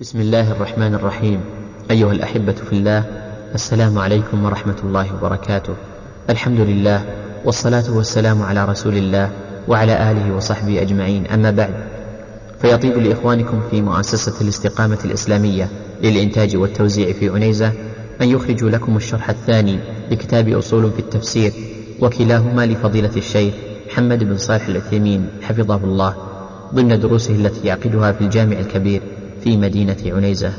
بسم الله الرحمن الرحيم. أيها الأحبة في الله السلام عليكم ورحمة الله وبركاته. الحمد لله والصلاة والسلام على رسول الله وعلى آله وصحبه أجمعين. أما بعد فيطيب لإخوانكم في مؤسسة الاستقامة الإسلامية للإنتاج والتوزيع في عنيزة أن يخرجوا لكم الشرح الثاني لكتاب أصول في التفسير وكلاهما لفضيلة الشيخ محمد بن صالح العثيمين حفظه الله ضمن دروسه التي يعقدها في الجامع الكبير. في مدينة عنيزة.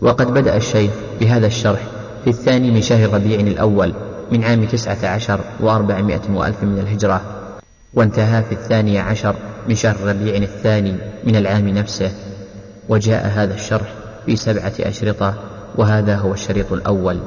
وقد بدأ الشيخ بهذا الشرح في الثاني من شهر ربيع الأول من عام تسعة عشر وأربعمائة وألف من الهجرة وانتهى في الثاني عشر من شهر ربيع الثاني من العام نفسه. وجاء هذا الشرح في سبعة أشرطة وهذا هو الشريط الأول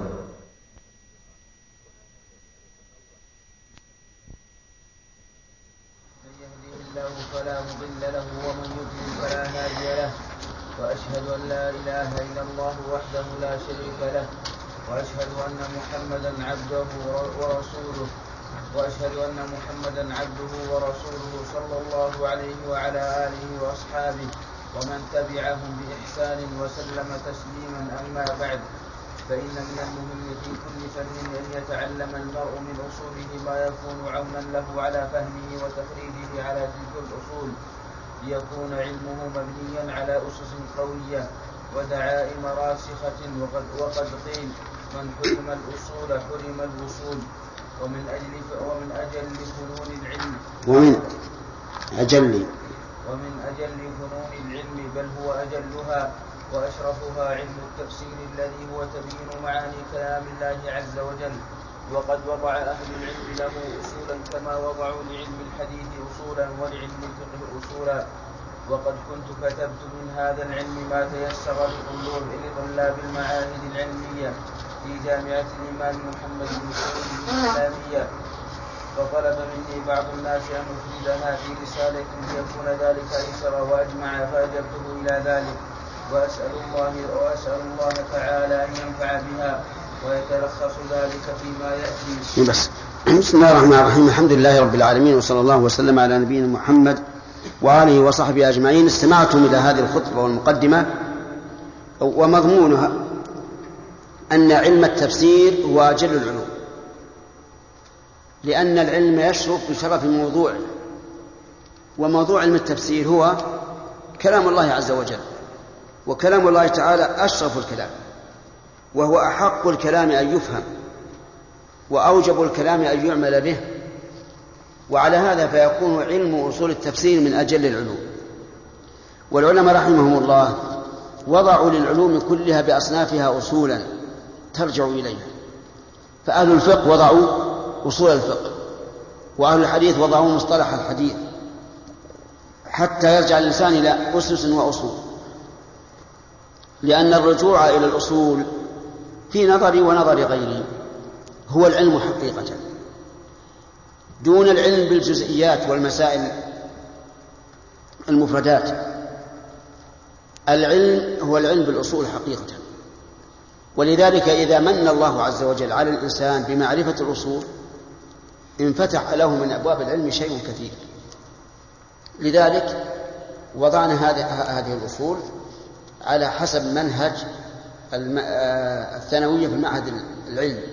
واشهد ان محمدا عبده ورسوله صلى الله عليه وعلى اله واصحابه ومن تبعهم باحسان وسلم تسليما اما بعد فان من المهم في كل فن ان يتعلم المرء من اصوله ما يكون عونا له على فهمه وتخريجه على تلك الاصول ليكون علمه مبنيا على أسس قوية ودعائم راسخه وقد, وقد قيل من حرم الأصول حرم الوصول. ومن أجل ومن أجل فنون العلم. ومن أجل. ومن أجل فنون العلم بل هو أجلها وأشرفها علم التفسير الذي هو تبيين معاني كلام الله عز وجل. وقد وضع أهل العلم له أصولا كما وضعوا لعلم الحديث أصولا ولعلم الفقه أصولا. وقد كنت كتبت من هذا العلم ما تيسر لطلاب المعاهد العلمية في جامعة الإمام محمد بن سعود الإسلامية. فطلب مني بعض الناس أن أفردها في رسالة ليكون ذلك أيسر وأجمع فأجبته إلى ذلك. وأسأل الله وأسأل الله تعالى أن ينفع بها ويتلخص ذلك فيما يأتي. بس. بسم الله الرحمن الرحيم. الحمد لله رب العالمين وصلى الله وسلم على نبينا محمد وآله وصحبه أجمعين استمعتم إلى هذه الخطبة والمقدمة ومضمونها أن علم التفسير هو أجل العلوم لأن العلم يشرف بشرف موضوعه وموضوع علم التفسير هو كلام الله عز وجل وكلام الله تعالى أشرف الكلام وهو أحق الكلام أن يفهم وأوجب الكلام أن يعمل به وعلى هذا فيكون علم أصول التفسير من أجل العلوم. والعلماء رحمهم الله وضعوا للعلوم كلها بأصنافها أصولا ترجع إليها. فأهل الفقه وضعوا أصول الفقه وأهل الحديث وضعوا مصطلح الحديث حتى يرجع الإنسان إلى أسس وأصول. لأن الرجوع إلى الأصول في نظري ونظر غيري هو العلم حقيقة. دون العلم بالجزئيات والمسائل المفردات. العلم هو العلم بالأصول حقيقة. ولذلك إذا من الله عز وجل على الإنسان بمعرفة الأصول انفتح له من أبواب العلم شيء كثير. لذلك وضعنا هذه الأصول على حسب منهج الثانوية في المعهد العلمي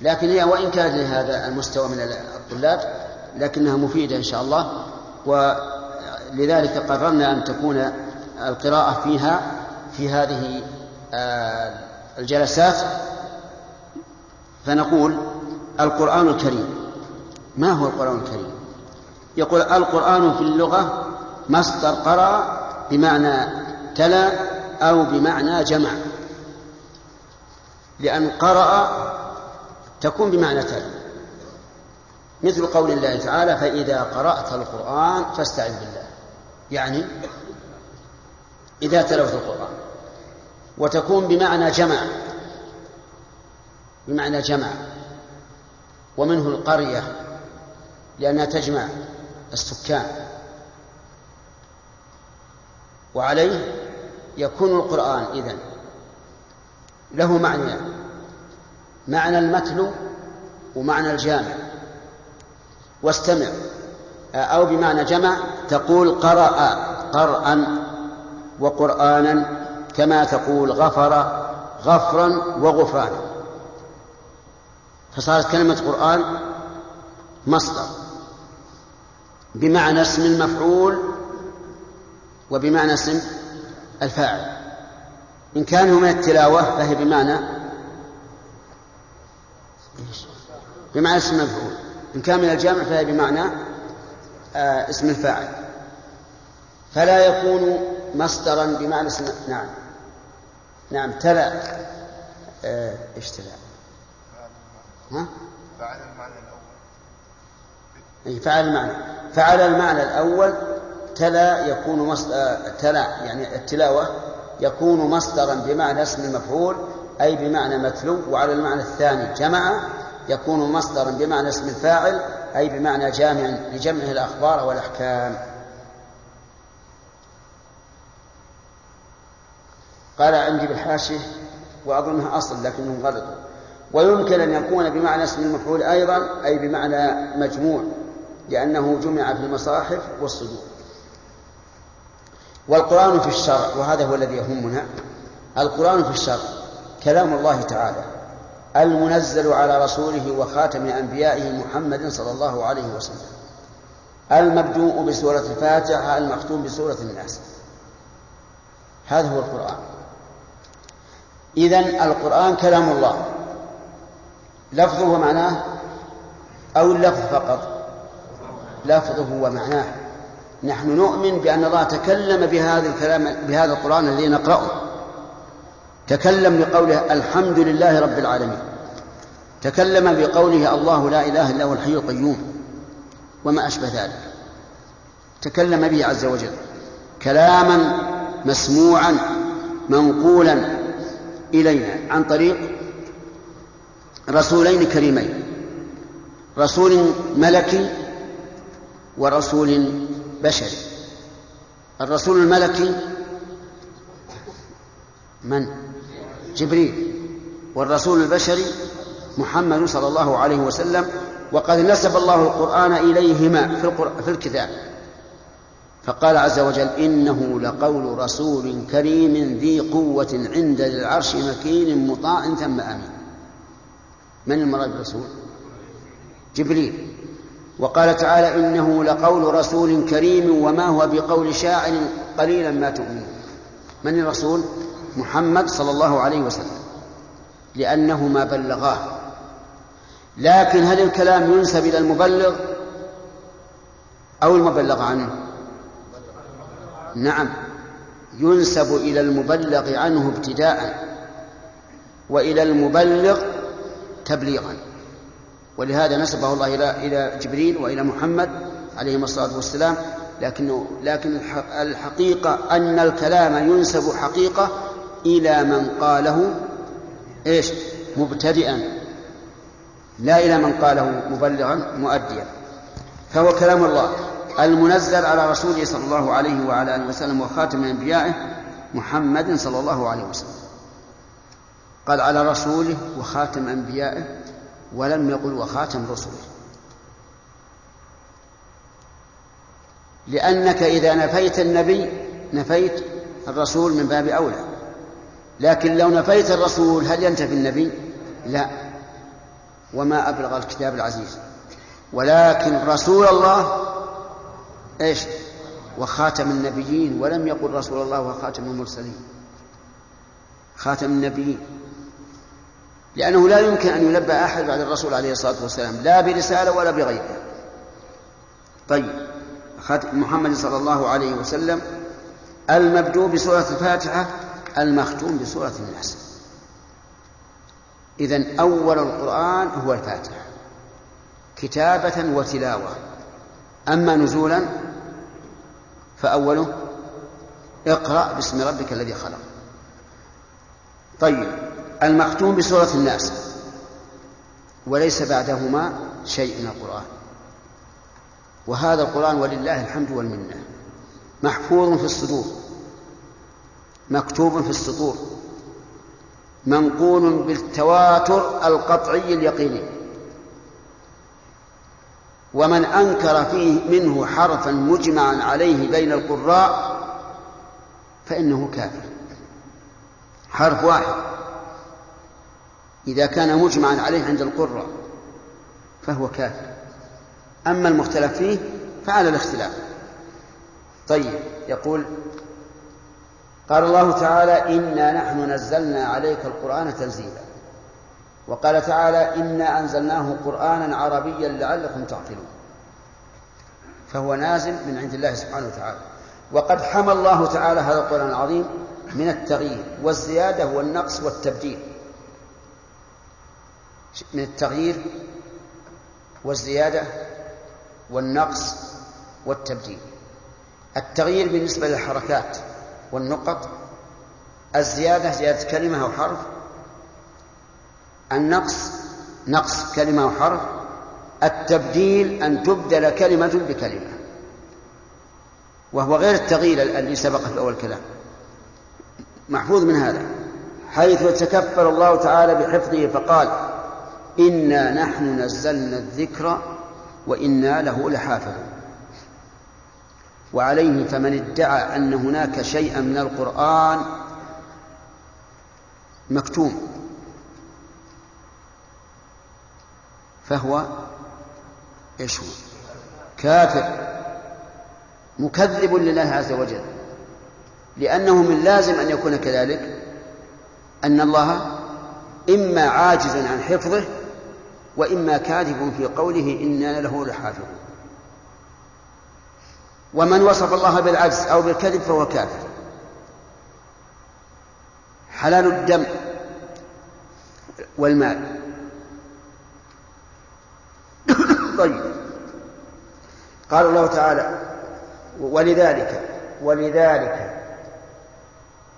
لكن هي وإن كانت لهذا المستوى من الطلاب لكنها مفيدة إن شاء الله ولذلك قررنا أن تكون القراءة فيها في هذه الجلسات. فنقول القرآن الكريم. ما هو القرآن الكريم؟ يقول القرآن في اللغة مصدر قرأ بمعنى تلا أو بمعنى جمع. لأن قرأ تكون بمعنى تلا مثل قول الله تعالى فإذا قرأت القرآن فاستعذ بالله. يعني إذا تلوت القرآن. وتكون بمعنى جمع. بمعنى جمع. ومنه القرية لأنها تجمع السكان. وعليه يكون القرآن إذن. له معنى معنى المتلو ومعنى الجامع. واستمع. أو بمعنى جمع تقول قرأ قرأ وقرآنا كما تقول غفر غفرا وغفرانا. فصارت كلمة قرآن مصدر. بمعنى اسم المفعول وبمعنى اسم الفاعل. إن كان من التلاوة فهي بمعنى بمعنى اسم المفعول إن كان من الجامع فهي بمعنى آه اسم الفاعل. فلا يكون مصدرا بمعنى اسم نعم. نعم تلا آه إيش تلا؟ ها؟ فعل المعنى الأول. فعل المعنى. فعل المعنى الأول تلا يكون مصدر آه، تلا يعني التلاوة يكون مصدرا بمعنى اسم المفعول أي بمعنى متلو وعلى المعنى الثاني جمع يكون مصدرا بمعنى اسم الفاعل أي بمعنى جامع لجمعه الأخبار والأحكام. قال عندي بالحاشية وأظنها أصل لكنهم غلطوا ويمكن أن يكون بمعنى اسم المفعول أيضا أي بمعنى مجموع لأنه جمع في المصاحف والصدور. والقرآن في الشرع وهذا هو الذي يهمنا. القرآن في الشرع. كلام الله تعالى المنزل على رسوله وخاتم أنبيائه محمد صلى الله عليه وسلم المبدوء بسورة الفاتحة المختوم بسورة الناس. هذا هو القرآن. إذن القرآن كلام الله. لفظه ومعناه أو اللفظ فقط؟ لفظه ومعناه. نحن نؤمن بأن الله تكلم بهذا الكلام بهذا القرآن الذي نقرأه. تكلم بقوله الحمد لله رب العالمين. تكلم بقوله الله لا إله إلا هو الحي القيوم وما أشبه ذلك. تكلم به عز وجل كلاما مسموعا منقولا إلينا عن طريق رسولين كريمين رسول ملكي ورسول بشري الرسول الملكي من؟ جبريل والرسول البشري محمد صلى الله عليه وسلم وقد نسب الله القرآن إليهما في, في الكتاب. فقال عز وجل إنه لقول رسول كريم ذي قوة عند العرش مكين مطاع ثم أمين. من المراد بالرسول؟ جبريل. وقال تعالى إنه لقول رسول كريم وما هو بقول شاعر قليلا ما تؤمنون. من الرسول؟ محمد صلى الله عليه وسلم لأنه ما بلغاه. لكن هل الكلام ينسب إلى المبلغ أو المبلغ عنه؟ نعم ينسب إلى المبلغ عنه ابتداء وإلى المبلغ تبليغا. ولهذا نسبه الله إلى إلى جبريل وإلى محمد عليهما الصلاة والسلام. لكنه لكن الحقيقة أن الكلام ينسب حقيقة إلى من قاله إيش؟ مبتدئا. لا إلى من قاله مبلغا مؤديا. فهو كلام الله. المنزل على رسوله صلى الله عليه وعلى آله وسلم وخاتم أنبيائه محمد صلى الله عليه وسلم. قال على رسوله وخاتم أنبيائه ولم يقل وخاتم رسله. لأنك إذا نفيت النبي نفيت الرسول من باب أولى. لكن لو نفيت الرسول هل ينتفي النبي؟ لا. وما أبلغ الكتاب العزيز. ولكن رسول الله إيش؟ وخاتم النبيين. ولم يقل رسول الله وخاتم المرسلين. خاتم النبيين. لأنه لا يمكن أن ينبأ أحد بعد الرسول عليه الصلاة والسلام. لا برسالة ولا بغيرها طيب. محمد صلى الله عليه وسلم. المبدوء بسورة الفاتحة المختوم بسورة الناس إذن أول القرآن هو الفاتحة. كتابة وتلاوة. أما نزولا فأوله اقرأ باسم ربك الذي خلق. طيب المختوم بسورة الناس. وليس بعدهما شيء من القرآن. وهذا القرآن ولله الحمد والمنة. محفوظ في الصدور. مكتوب في السطور. منقول بالتواتر القطعي اليقيني. ومن أنكر فيه منه حرفا مجمعا عليه بين القراء فإنه كافر. حرف واحد. إذا كان مجمعا عليه عند القرة فهو كافر. أما المختلف فيه فعلى الاختلاف. طيب يقول قال الله تعالى إنا نحن نزلنا عليك القرآن تنزيلا. وقال تعالى إنا أنزلناه قرآنا عربيا لعلكم تعقلون. فهو نازل من عند الله سبحانه وتعالى. وقد حمى الله تعالى هذا القرآن العظيم من التغيير والزيادة والنقص والتبديل. من التغيير والزيادة والنقص والتبديل. التغيير بالنسبة للحركات. والنقط الزيادة زيادة كلمة أو حرف. النقص نقص كلمة أو حرف. التبديل أن تبدل كلمة بكلمة. وهو غير التغيير الذي سبق في أول الكلام محفوظ من هذا. حيث تكفل الله تعالى بحفظه فقال إنا نحن نزلنا الذكر وإنا له لحافظون. وعليه فمن ادعى أن هناك شيئا من القرآن مكتوم فهو إيش هو؟ كافر مكذب لله عز وجل لأنه من لازم أن يكون كذلك أن الله إما عاجز عن حفظه وإما كاذب في قوله إنا له لحافظون ومن وصف الله بالعجز أو بالكذب فهو كافر. حلال الدم والمال. طيب. قال الله تعالى ولذلك ولذلك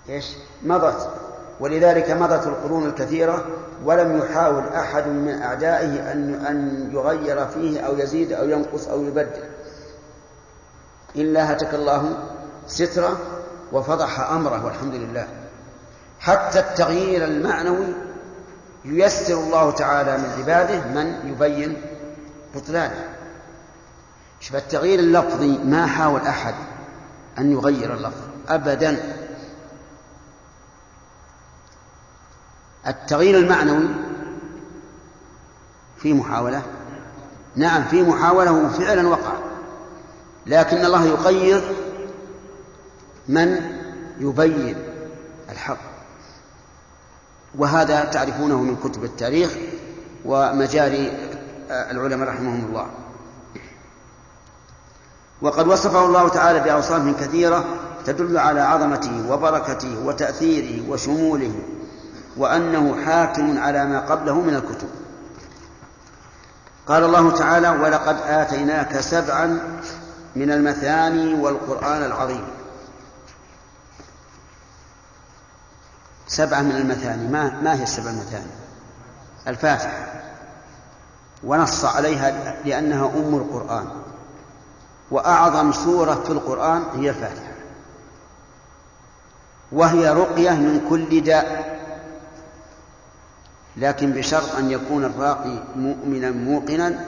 إيش؟ مضت. ولذلك مضت القرون الكثيرة ولم يحاول أحد من أعدائه أن أن يغير فيه أو يزيد أو ينقص أو يبدل. إلا هتك الله ستره وفضح أمره والحمد لله. حتى التغيير المعنوي ييسر الله تعالى من عباده من يبين بطلانه. شوف التغيير اللفظي ما حاول أحد أن يغير اللفظ أبدا. التغيير المعنوي في محاولة نعم في محاولة وفعلا وقع لكن الله يغير من يبين الحق. وهذا تعرفونه من كتب التاريخ ومجاري العلماء رحمهم الله. وقد وصفه الله تعالى بأوصاف كثيرة تدل على عظمته وبركته وتأثيره وشموله وأنه حاكم على ما قبله من الكتب. قال الله تعالى ولقد آتيناك سبعا من المثاني والقرآن العظيم. سبعة من المثاني. ما, ما هي السبع المثاني؟ الفاتحة. ونص عليها لأنها أم القرآن. وأعظم سورة في القرآن هي الفاتحة. وهي رقية من كل داء. لكن بشرط أن يكون الراقي مؤمنا موقنا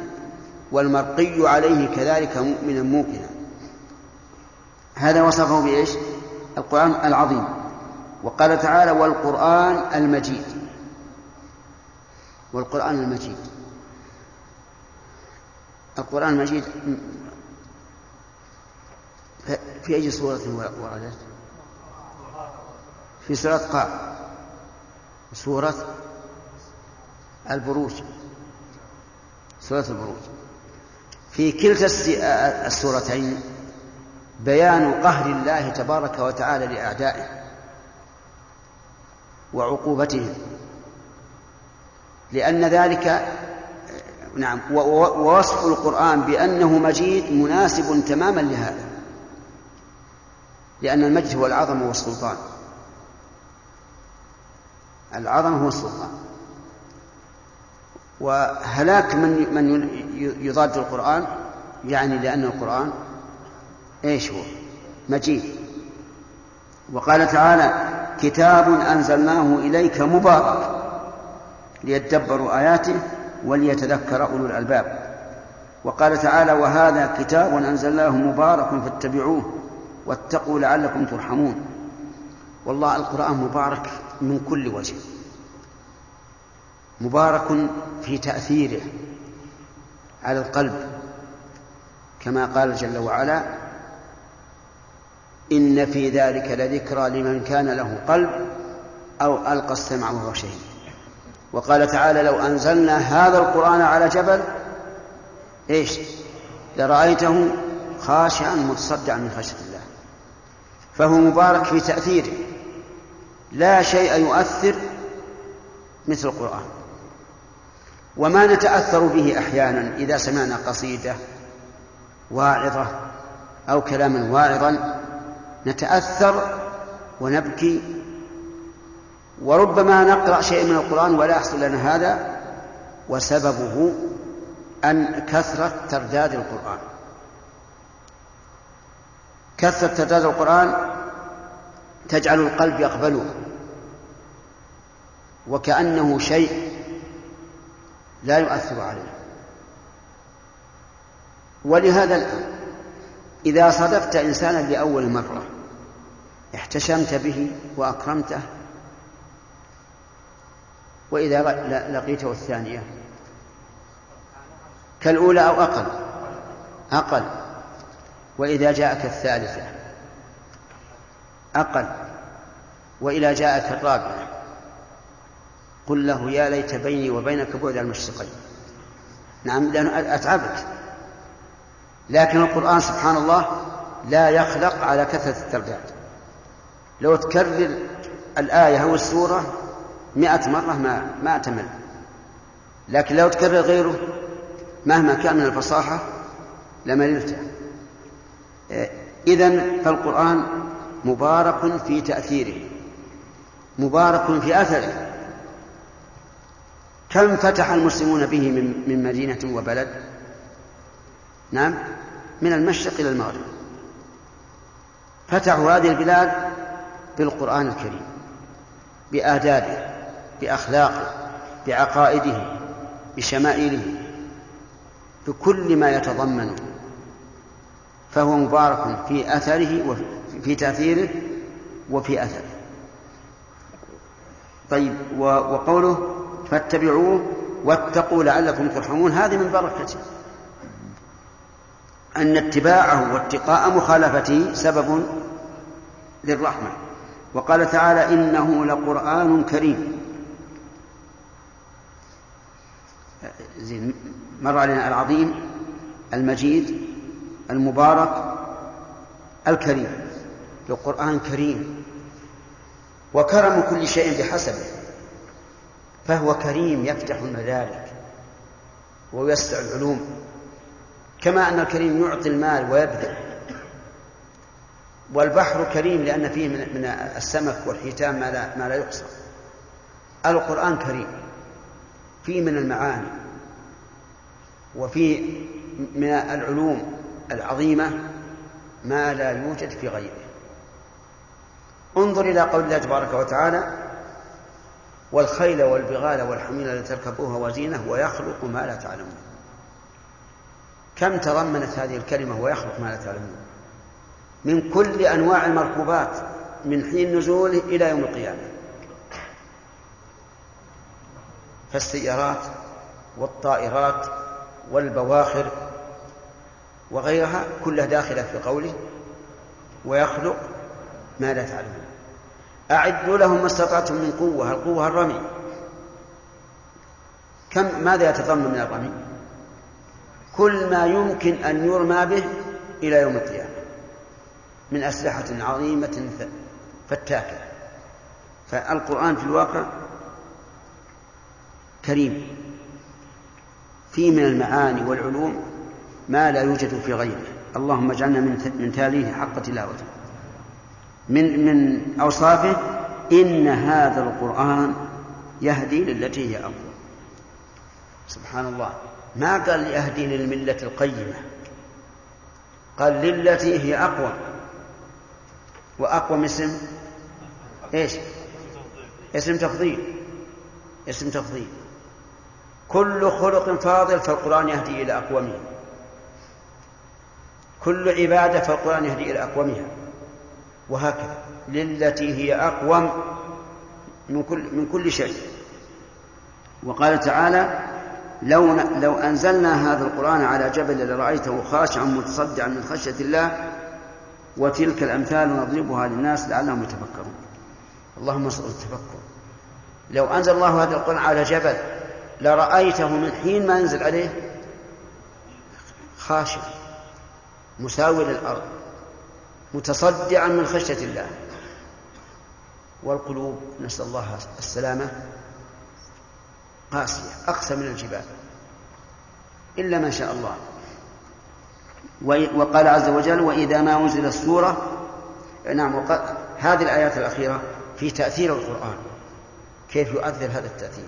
والمرقي عليه كذلك مؤمنا موقنا. هذا وصفه بإيش؟ القرآن العظيم. وقال تعالى والقرآن المجيد. والقرآن المجيد. القرآن المجيد في أي سورة وردت؟ في سورة قاف. سورة البروج. سورة البروج. في كلتا السورتين بيان قهر الله تبارك وتعالى لأعدائه وعقوبتهم لأن ذلك نعم ووصف القرآن بأنه مجيد مناسب تماما لهذا لأن المجد هو العظمة والسلطان. العظمة هو السلطان. وهلاك من من يضاد القرآن؟ يعني لأن القرآن إيش هو؟ مجيد. وقال تعالى كتاب أنزلناه إليك مبارك ليدبروا آياته وليتذكر أولو الألباب. وقال تعالى وهذا كتاب أنزلناه مبارك فاتبعوه واتقوا لعلكم ترحمون. والله القرآن مبارك من كل وجه. مبارك في تأثيره على القلب كما قال جل وعلا إن في ذلك لذكرى لمن كان له قلب أو ألقى السمع وهو شهيد. وقال تعالى لو أنزلنا هذا القرآن على جبل إيش؟ لرأيته خاشعا متصدعا من خشية الله. فهو مبارك في تأثيره. لا شيء يؤثر مثل القرآن. وما نتأثر به أحيانا إذا سمعنا قصيدة واعظة أو كلاما واعظا نتأثر ونبكي وربما نقرأ شيء من القرآن ولا يحصل لنا هذا وسببه أن كثرة ترداد القرآن. كثرة ترداد القرآن تجعل القلب يقبله وكأنه شيء لا يؤثر عليه ولهذا الآن إذا صدفت إنسانا لأول مرة احتشمت به وأكرمته وإذا لقيته الثانية كالأولى أو أقل أقل. وإذا جاءك الثالثة أقل. وإذا جاءك الرابعة قل له يا ليت بيني وبينك بعد المشرقين. نعم لأنه أتعبك لكن القرآن سبحان الله لا يخلق على كثرة الترداد. لو تكرر الآية أو السورة مئة مرة ما ما تمل لكن لو تكرر غيره مهما كان من الفصاحة لمللت إذا فالقرآن مبارك في تأثيره مبارك في أثره. كم فتح المسلمون به من من مدينة وبلد؟ نعم من المشرق إلى المغرب. فتحوا هذه البلاد بالقرآن الكريم بآدابه بأخلاقه بعقائده بشمائله بكل ما يتضمنه. فهو مبارك في أثره وفي تأثيره وفي أثره. طيب وقوله فاتبعوه واتقوا لعلكم ترحمون. هذه من بركته أن اتباعه واتقاء مخالفته سبب للرحمة. وقال تعالى إنه لقرآن كريم. زين مر علينا العظيم المجيد المبارك الكريم. القرآن كريم. وكرم كل شيء بحسبه. فهو كريم يفتح المدارك ويوسع العلوم. كما أن الكريم يعطي المال ويبذل. والبحر كريم لأن فيه من السمك والحيتان ما لا, ما لا يحصى القرآن كريم. فيه من المعاني. وفيه من العلوم العظيمة ما لا يوجد في غيره. انظر إلى قول الله تبارك وتعالى والخيل والبغال والحمير لتركبوها وزينة ويخلق ما لا تعلمون. كم تضمنت هذه الكلمة ويخلق ما لا تعلمون؟ من كل أنواع المركوبات من حين نزوله إلى يوم القيامة. فالسيارات والطائرات والبواخر وغيرها كلها داخلة في قوله ويخلق ما لا تعلمون. أعدوا لهم ما استطعتم من قوة القوة الرمي. كم ماذا يتضمن من الرمي؟ كل ما يمكن أن يرمى به إلى يوم القيامة من أسلحة عظيمة فتاكة. فالقرآن في الواقع كريم. فيه من المعاني والعلوم ما لا يوجد في غيره. اللهم اجعلنا من من تاليه حق تلاوته. من من أوصافه إن هذا القرآن يهدي للتي هي أقوى. سبحان الله. ما قال يهدي للملة القيمة. قال للتي هي أقوى. وأقوى اسم؟ إيش؟ اسم تفضيل. اسم تفضيل. كل خلق فاضل فالقرآن يهدي إلى أقومه كل عبادة فالقرآن يهدي إلى أقومها وهكذا للتي هي أقوم من كل من كل شيء. وقال تعالى لو لو أنزلنا هذا القرآن على جبل لرأيته خاشعا متصدعا من خشية الله وتلك الأمثال نضربها للناس لعلهم يتفكرون. اللهم صل التفكر. لو أنزل الله هذا القرآن على جبل لرأيته من حين ما ينزل عليه خاشع مساوي للأرض. متصدعا من خشية الله. والقلوب نسأل الله السلامة. قاسية أقسى من الجبال. إلا ما شاء الله. وقال عز وجل وإذا ما أنزل السورة نعم هذه الآيات الأخيرة في تأثير القرآن. كيف يؤثر هذا التأثير؟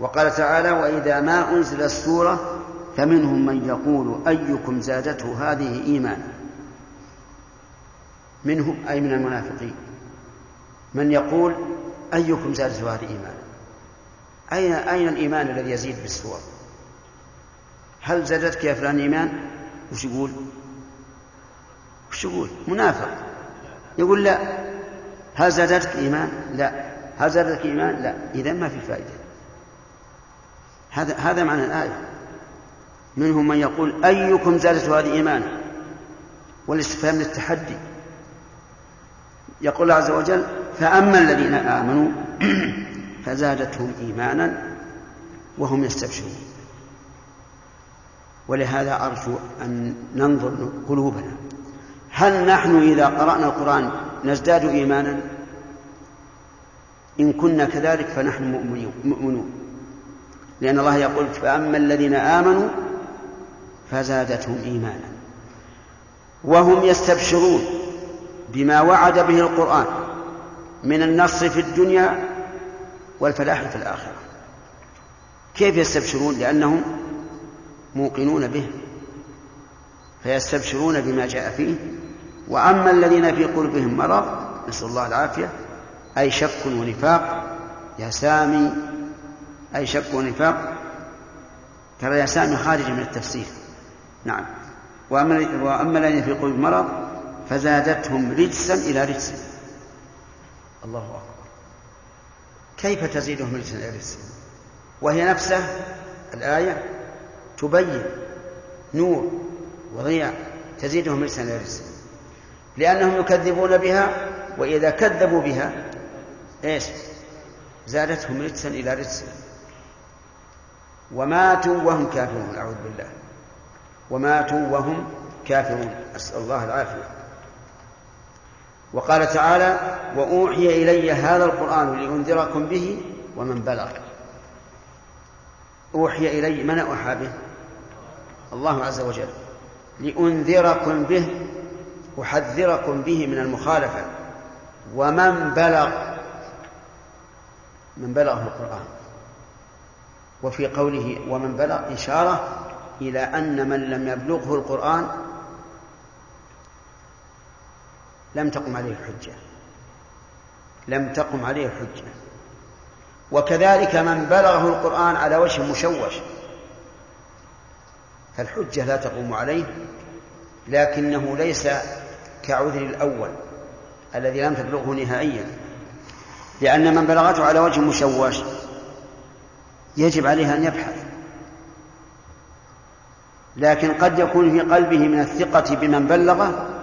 وقال تعالى وإذا ما أنزل السورة فمنهم من يقول أيكم زادته هذه إيمانا؟ منهم أي من المنافقين. من يقول أيكم زادته هذه إيمانا أين أين الإيمان الذي يزيد بالسور هل زادتك يا فلان إيمان وش يقول؟ وش يقول؟ منافق. يقول لا. هل زادتك إيمان لا. هل زادتك إيمان لا. إذا ما في فائدة. هذا هذا معنى الآية. منهم من يقول أيكم زادته هذه إيمانا والاستفهام للتحدي. يقول الله عز وجل فأما الذين آمنوا فزادتهم إيمانا وهم يستبشرون. ولهذا أرجو أن ننظر قلوبنا. هل نحن إذا قرأنا القرآن نزداد إيمانا؟ إن كنا كذلك فنحن مؤمنون. لأن الله يقول فأما الذين آمنوا فزادتهم إيمانا وهم يستبشرون. بما وعد به القرآن من النصر في الدنيا والفلاح في الآخرة. كيف يستبشرون؟ لأنهم موقنون به فيستبشرون بما جاء فيه. وأما الذين في قلوبهم مرض نسأل الله العافية أي شك ونفاق. يا سامي أي شك ونفاق. ترى يا سامي خارج من التفسير. نعم. وأما وأما الذين في قلوبهم مرض فزادتهم رجسا إلى رجس. الله أكبر. كيف تزيدهم رجسا إلى رجس؟ وهي نفسه الآية تبين نور وضياء تزيدهم رجسا إلى رجس. لأنهم يكذبون بها وإذا كذبوا بها إيش؟ زادتهم رجسا إلى رجس. وماتوا وهم كافرون أعوذ بالله. وماتوا وهم كافرون. أسأل الله العافية. وقال تعالى وأوحي إلي هذا القرآن لأنذركم به ومن بلغ. أوحي إلي من أوحى به؟ الله عز وجل. لأنذركم به أحذركم به من المخالفة. ومن بلغ. من بلغه القرآن. وفي قوله ومن بلغ إشارة إلى أن من لم يبلغه القرآن لم تقم عليه الحجة لم تقم عليه الحجة وكذلك من بلغه القرآن على وجه مشوش فالحجة لا تقوم عليه لكنه ليس كعذر الأول الذي لم تبلغه نهائيا. لأن من بلغته على وجه مشوش يجب عليه أن يبحث. لكن قد يكون في قلبه من الثقة بمن بلغه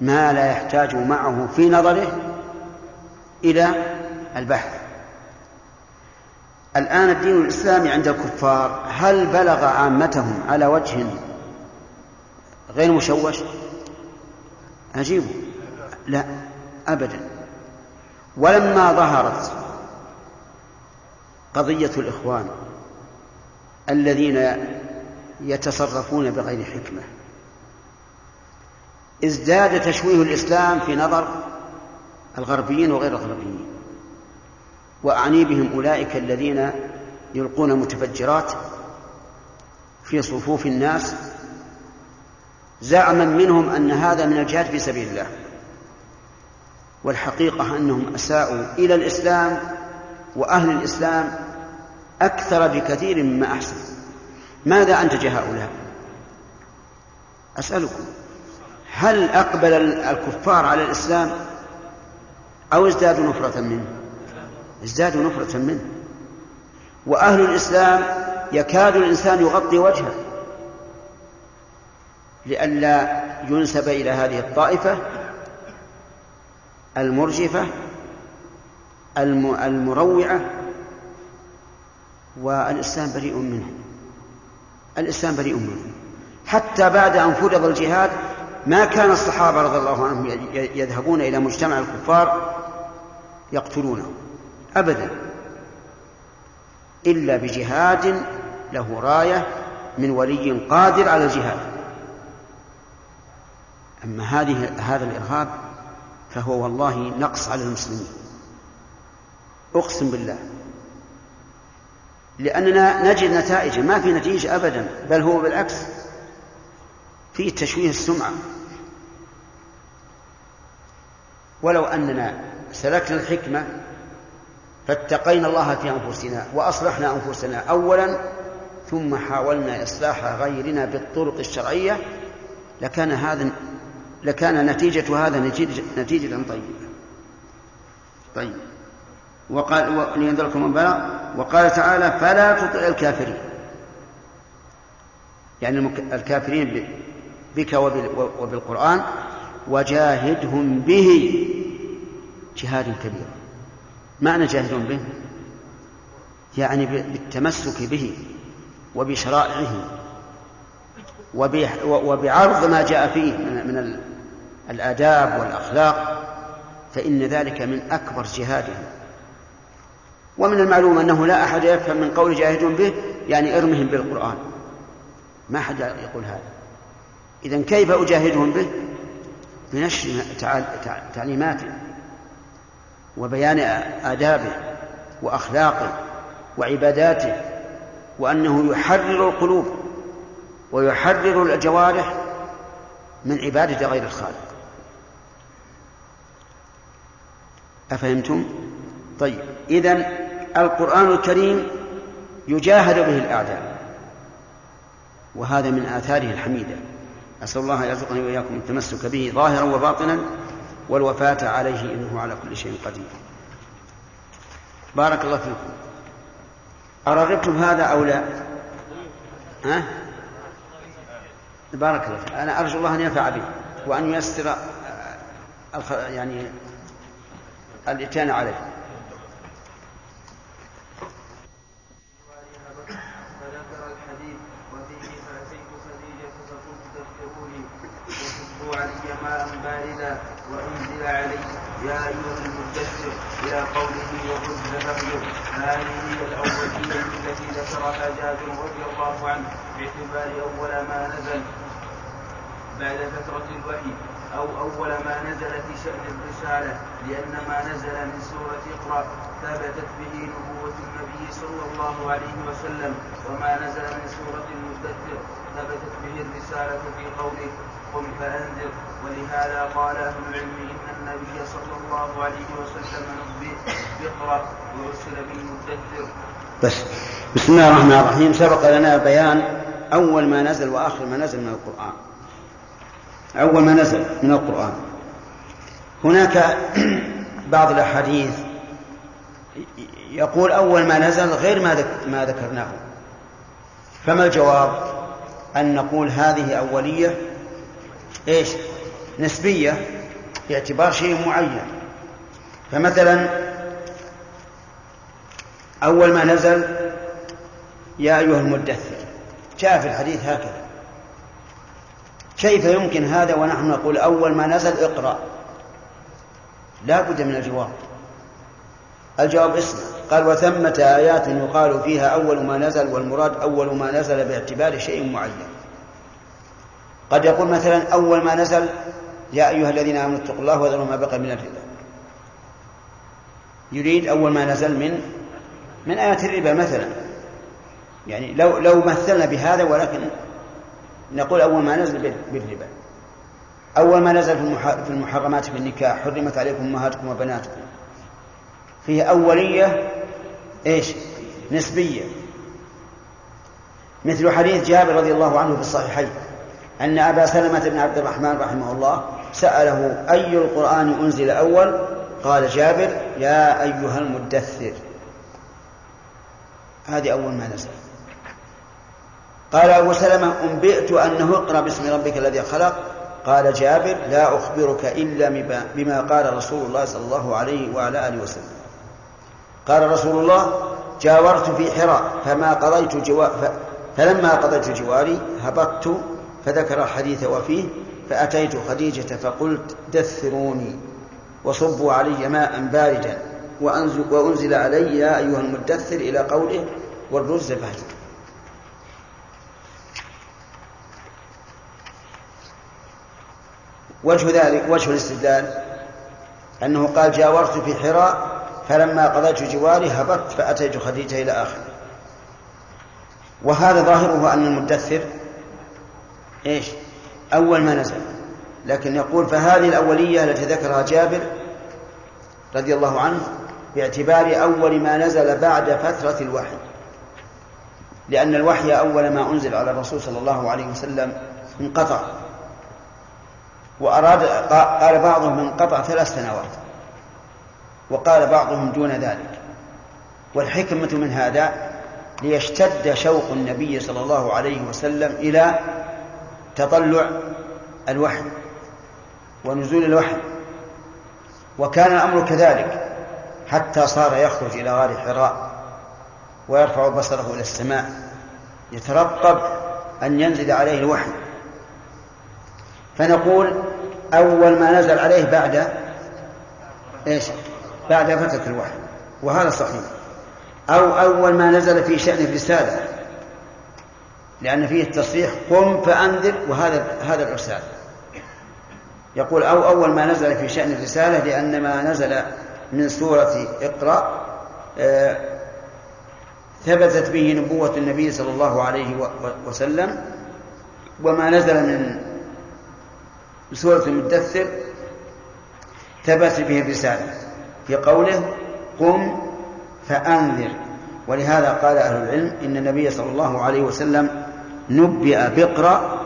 ما لا يحتاج معه في نظره إلى البحث. الآن الدين الإسلامي عند الكفار هل بلغ عامتهم على وجه غير مشوش؟ أجيبوا لا أبدا. ولما ظهرت قضية الإخوان الذين يتصرفون بغير حكمة ازداد تشويه الإسلام في نظر الغربيين وغير الغربيين. وأعني بهم أولئك الذين يلقون متفجرات في صفوف الناس زعما منهم أن هذا من الجهاد في سبيل الله. والحقيقة أنهم أساءوا إلى الإسلام وأهل الإسلام أكثر بكثير مما أحسن. ماذا أنتج هؤلاء؟ أسألكم. هل أقبل الكفار على الإسلام أو ازدادوا نفرة منه؟ ازدادوا نفرة منه. وأهل الإسلام يكاد الإنسان يغطي وجهه لئلا ينسب إلى هذه الطائفة المرجفة المروعة والإسلام بريء منه. الإسلام بريء منه. حتى بعد أن فرض الجهاد ما كان الصحابة رضي الله عنهم يذهبون إلى مجتمع الكفار يقتلونه. أبدا. إلا بجهاد له راية من ولي قادر على الجهاد. أما هذه هذا الإرهاب فهو والله نقص على المسلمين. أقسم بالله. لأننا نجد نتائج ما في نتيجة أبدا. بل هو بالعكس. في تشويه السمعة. ولو أننا سلكنا الحكمة فاتقينا الله في أنفسنا وأصلحنا أنفسنا أولا ثم حاولنا إصلاح غيرنا بالطرق الشرعية لكان هذا لكان نتيجة هذا نتيجة, نتيجة طيبة. طيب. وقال لينذركم البلاء وقال تعالى فلا تطع الكافرين. يعني الكافرين بك وبالقرآن. وجاهدهم به. جهاد كبير. معنى جاهدهم به؟ يعني بالتمسك به وبشرائعه وبعرض ما جاء فيه من الآداب والأخلاق فإن ذلك من أكبر جهادهم. ومن المعلوم أنه لا أحد يفهم من قول جاهدون به يعني إرمهم بالقرآن. ما أحد يقول هذا. إذا كيف أجاهدهم به؟ بنشر تعليماته وبيان آدابه وأخلاقه وعباداته وأنه يحرر القلوب ويحرر الجوارح من عبادة غير الخالق أفهمتم؟ طيب إذا القرآن الكريم يجاهد به الأعداء وهذا من آثاره الحميدة أسأل الله أن يرزقني وإياكم التمسك به ظاهرا وباطنا والوفاة عليه إنه على كل شيء قدير. بارك الله فيكم. أرغبتم هذا أو لا؟ ها؟ بارك الله فيك. أنا أرجو الله أن ينفع به وأن ييسر يعني الإتيان عليه فذكر الحديث وفيه فأتيت خديجة فقلت تذكروني وصبوا علي ماء باردا وأنزل علي يا أيها المدثر إلى قوله وخذ فاهجر هذه هي الأولية التي ذكرها جابر رضي الله عنه باعتبار أول ما نزل بعد فترة الوحي. أو أول ما نزل في شأن الرسالة لأن ما نزل من سورة اقرأ ثبتت به نبوة النبي صلى الله عليه وسلم وما نزل من سورة المدثر ثبتت به الرسالة في قوله قل فأنذر ولهذا قال أهل العلم إن النبي صلى الله عليه وسلم نبئ باقرأ وأرسل بالمدثر بس بسم الله الرحمن الرحيم. سبق لنا بيان أول ما نزل وآخر ما نزل من القرآن. أول ما نزل من القرآن هناك بعض الأحاديث يقول أول ما نزل غير ما ما ذكرناه فما الجواب؟ أن نقول هذه أولية إيش؟ نسبية باعتبار شيء معين فمثلا أول ما نزل يا أيها المدثر جاء في الحديث هكذا كيف يمكن هذا ونحن نقول أول ما نزل اقرأ؟ لا بد من الجواب. الجواب اسمع. قال وثمة آيات يقال فيها أول ما نزل والمراد أول ما نزل باعتبار شيء معين. قد يقول مثلا أول ما نزل يا أيها الذين آمنوا اتقوا الله وذروا ما بقي من الربا. يريد أول ما نزل من من آيات الربا مثلا. يعني لو لو مثلنا بهذا ولكن نقول أول ما نزل بالربا. أول ما نزل في المحرمات في النكاح حرمت عليكم أمهاتكم وبناتكم. فيه أولية إيش؟ نسبية. مثل حديث جابر رضي الله عنه في الصحيحين أن أبا سلمة بن عبد الرحمن رحمه الله سأله أي القرآن أنزل أول؟ قال جابر يا أيها المدثر. هذه أول ما نزل. قال أبو سلمة أنبئت أنه اقرأ باسم ربك الذي خلق. قال جابر لا أخبرك إلا بما قال رسول الله صلى الله عليه وعلى آله وسلم. قال رسول الله جاورت في حراء فما قضيت جوا فلما قضيت جواري هبطت فذكر الحديث وفيه فأتيت خديجة فقلت دثروني وصبوا علي ماء باردا وأنزل, علي يا أيها المدثر إلى قوله والرز فهجر. وجه ذلك وجه الاستدلال أنه قال جاورت في حراء فلما قضيت جواري هبطت فأتيت خديجة إلى آخره وهذا ظاهره أن المدثر إيش؟ أول ما نزل. لكن يقول فهذه الأولية التي ذكرها جابر رضي الله عنه باعتبار أول ما نزل بعد فترة الوحي لأن الوحي أول ما أنزل على الرسول صلى الله عليه وسلم انقطع. وأراد قال بعضهم انقطع ثلاث سنوات وقال بعضهم دون ذلك. والحكمة من هذا ليشتد شوق النبي صلى الله عليه وسلم إلى تطلع الوحي ونزول الوحي. وكان الأمر كذلك حتى صار يخرج إلى غار حراء ويرفع بصره إلى السماء. يترقب أن ينزل عليه الوحي. فنقول أول ما نزل عليه بعد إيش؟ بعد فترة الوحي. وهذا صحيح أو أول ما نزل في شأن الرسالة. لأن فيه التصريح قم فأنذر وهذا هذا الإرسال. يقول أو أول ما نزل في شأن الرسالة لأن ما نزل من سورة اقرأ آه، ثبتت به نبوة النبي صلى الله عليه وسلم وما نزل من سورة المدثر ثبت به الرسالة في قوله قم فأنذر. ولهذا قال أهل العلم إن النبي صلى الله عليه وسلم نبئ بقرأ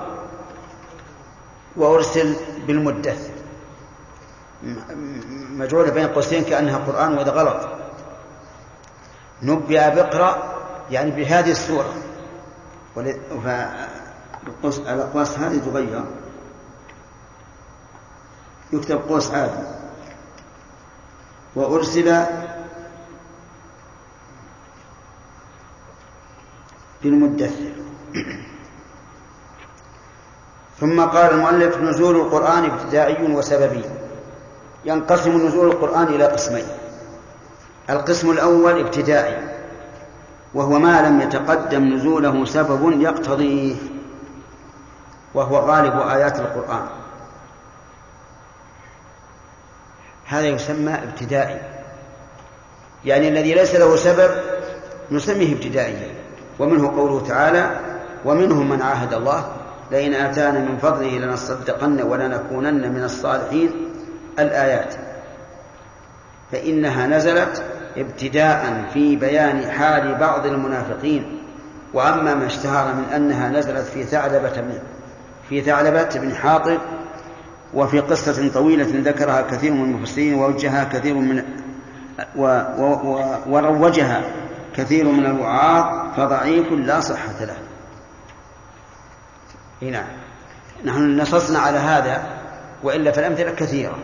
وأرسل بالمدثر. مجعولة بين قوسين كأنها قرآن وهذا غلط. نبئ بقرأ يعني بهذه السورة. الأقواس هذه تغير يكتب قوس عادي وأرسل بالمدثر ثم قال المؤلف نزول القرآن ابتدائي وسببي. ينقسم نزول القرآن إلى قسمين. القسم الأول ابتدائي وهو ما لم يتقدم نزوله سبب يقتضيه وهو غالب آيات القرآن. هذا يسمى ابتدائي. يعني الذي ليس له سبب نسميه ابتدائيا ومنه قوله تعالى ومنهم من عاهد الله لئن آتانا من فضله لنصدقن ولنكونن من الصالحين. الآيات. فإنها نزلت ابتداء في بيان حال بعض المنافقين. وأما ما اشتهر من أنها نزلت في ثعلبة في ثعلبة بن حاطب وفي قصة طويلة ذكرها كثير من المفسرين ووجهها كثير من وروجها كثير من الوعاظ فضعيف لا صحة له. نعم نحن نصصنا على هذا وإلا فالأمثلة كثيرة.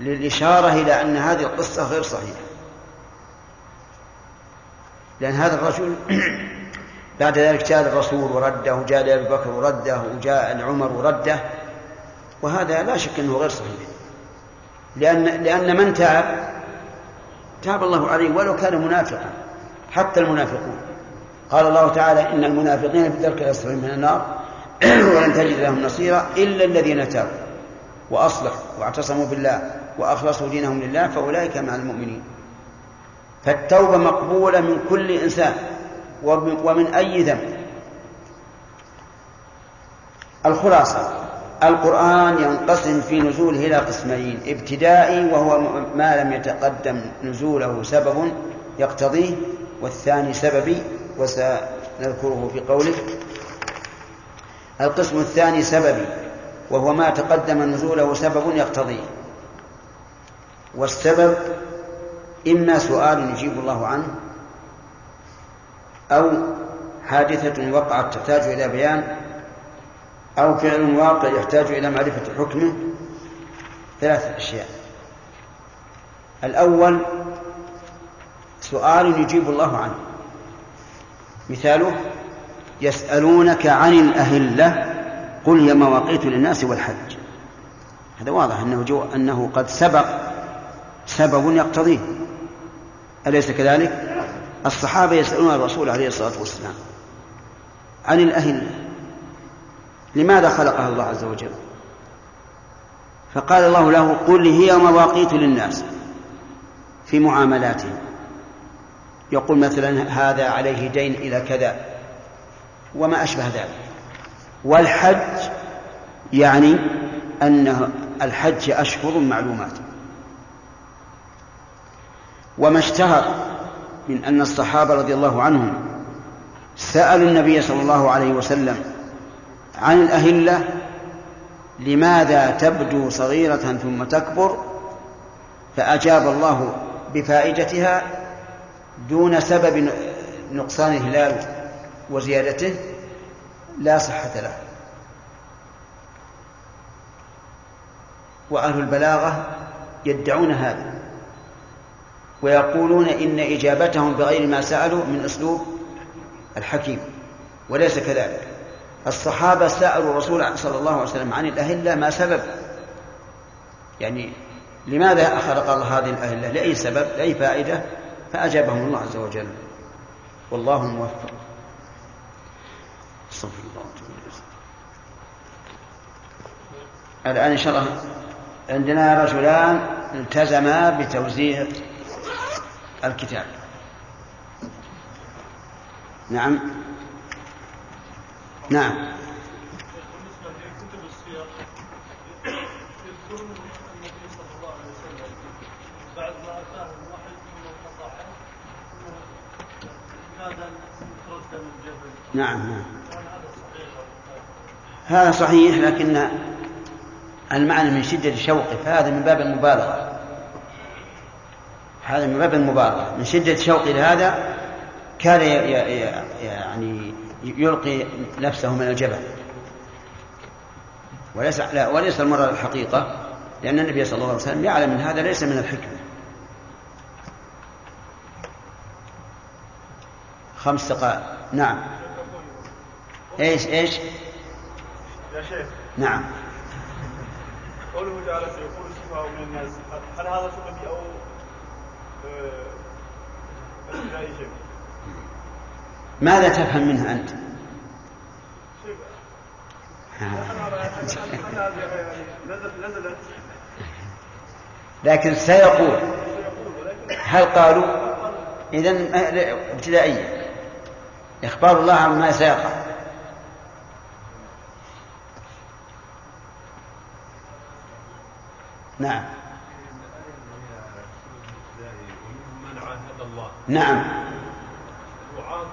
للإشارة إلى أن هذه القصة غير صحيحة. لأن هذا الرجل بعد ذلك جاء الرسول ورده وجاء لأبي بكر ورده وجاء لعمر ورده وهذا لا شك أنه غير صحيح. لأن لأن من تاب تاب الله عليه ولو كان منافقا حتى المنافقون. قال الله تعالى إن المنافقين في الدرك الأسفل من النار ولن تجد لهم نصيرا إلا الذين تابوا وأصلحوا واعتصموا بالله وأخلصوا دينهم لله فأولئك مع المؤمنين. فالتوبة مقبولة من كل إنسان ومن أي ذنب. الخلاصة. القرآن ينقسم في نزوله إلى قسمين ابتدائي وهو ما لم يتقدم نزوله سبب يقتضيه والثاني سببي وسنذكره في قوله. القسم الثاني سببي وهو ما تقدم نزوله سبب يقتضيه. والسبب إما سؤال يجيب الله عنه أو حادثة وقعت تحتاج إلى بيان أو فعل واقع يحتاج إلى معرفة حكمه ثلاثة أشياء. الأول سؤال يجيب الله عنه. مثاله يسألونك عن الأهلة قل هي مواقيت للناس والحج. هذا واضح أنه, جو أنه قد سبق سبب يقتضيه. أليس كذلك؟ الصحابة يسألون الرسول عليه الصلاة والسلام عن الأهلة. لماذا خلقها الله عز وجل؟ فقال الله له قل هي مواقيت للناس في معاملاتهم. يقول مثلا هذا عليه دين إلى كذا وما أشبه ذلك. والحج يعني أن الحج أشهر معلومات. وما اشتهر من أن الصحابة رضي الله عنهم سألوا النبي صلى الله عليه وسلم عن الأهلة لماذا تبدو صغيرة ثم تكبر؟ فأجاب الله بفائدتها دون سبب نقصان الهلال وزيادته لا صحة له. وأهل البلاغة يدعون هذا ويقولون إن إجابتهم بغير ما سألوا من أسلوب الحكيم وليس كذلك. الصحابة سألوا الرسول صلى الله عليه وسلم عن الأهلة ما سبب؟ يعني لماذا خلق الله هذه الأهلة؟ لأي سبب؟ لأي فائدة؟ فأجابهم الله عز وجل. والله موفق. استغفر الله الآن إن شاء الله عندنا رجلان التزما بتوزيع الكتاب. نعم. نعم. نعم نعم. هذا صحيح لكن المعنى من شدة شوقه فهذا من باب المبالغة. هذا من باب المبالغة. من شدة شوقه لهذا كان يعني يلقي نفسه من الجبل. وليس لا وليس المرة الحقيقة لأن النبي صلى الله عليه وسلم يعلم أن هذا ليس من الحكمة. خمس دقائق. نعم. إيش إيش؟ يا شيخ. نعم. قوله تعالى سيقول السفهاء من الناس. هل هذا سببي أو شيء؟ ماذا تفهم منها أنت؟ لكن سيقول هل قالوا؟ إذا ابتدائية إخبار الله عما سيقع. نعم. نعم. وعاظ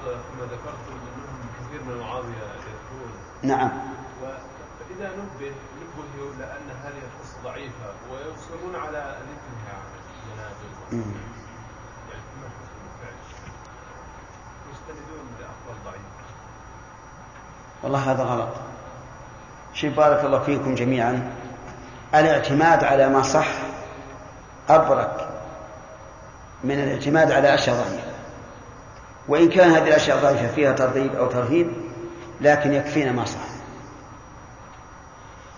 كما ذكرت منهم كثير من معاوية يذكرون نعم. فاذا نبه نبه لأن هذه القصة ضعيفة ويصرون على الانتهاء عن المنازل يعني ما حسن الفعل يستندون باخبار ضعيفة. والله هذا غلط. شيء بارك الله فيكم جميعا. الاعتماد على ما صح أبرك من الاعتماد على أشياء ضعيفة وإن كان هذه الأشياء الضعيفة فيها ترغيب أو ترهيب لكن يكفينا ما صح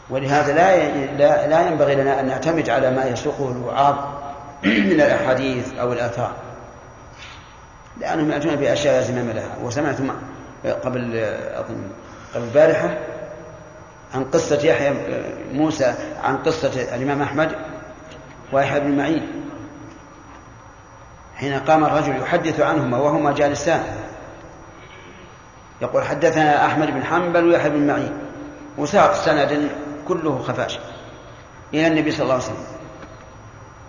ولهذا لا لا ينبغي لنا أن نعتمد على ما يسوقه الوعاظ من الأحاديث أو الآثار. لأنهم يأتون بأشياء لا زمام لها وسمعت قبل أظن قبل البارحة عن قصة يحيى موسى عن قصة الإمام أحمد ويحيى بن معين. حين قام الرجل يحدث عنهما وهما جالسان. يقول حدثنا أحمد بن حنبل ويحيى بن معين. وساق سند كله خفاش. إلى النبي صلى الله عليه وسلم.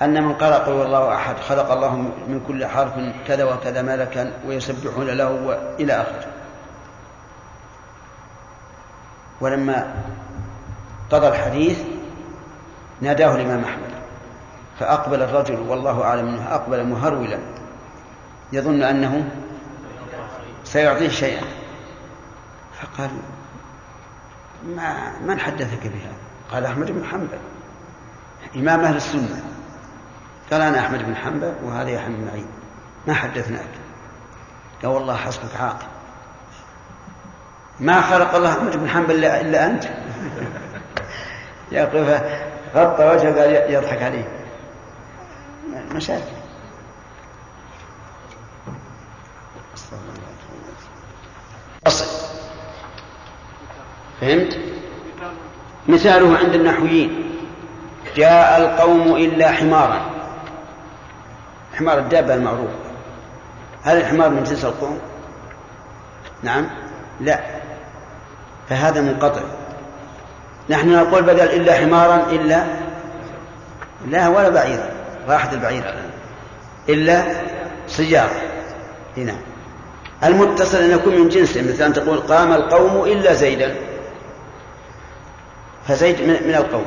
أن من قال قل الله أحد خلق الله من كل حرف كذا وكذا ملكا ويسبحون له إلى آخره. ولما قضى الحديث ناداه الإمام أحمد. فأقبل الرجل والله أعلم أنه أقبل مهرولا. يظن أنه سيعطيه شيئا. فقال ما من حدثك بها قال أحمد بن حنبل إمام أهل السنة. قال أنا أحمد بن حنبل وهذا يحيى بن معين ما حدثناك؟ قال والله حسبك عاقل. ما خلق الله أحمد بن حنبل إلا أنت؟ يقف غطى وجهه قال يضحك عليه مشاكل. أصل. فهمت؟ مثاله عند النحويين. جاء القوم إلا حمارا. حمار الدابة المعروف. هل الحمار من جنس القوم؟ نعم. لا. فهذا منقطع. نحن نقول بدل إلا حمارا إلا لا ولا بعيرا راحت البعير. إلا سيارة هنا. المتصل أن يكون من جنسه مثل أن تقول قام القوم إلا زيدا. فزيد من القوم.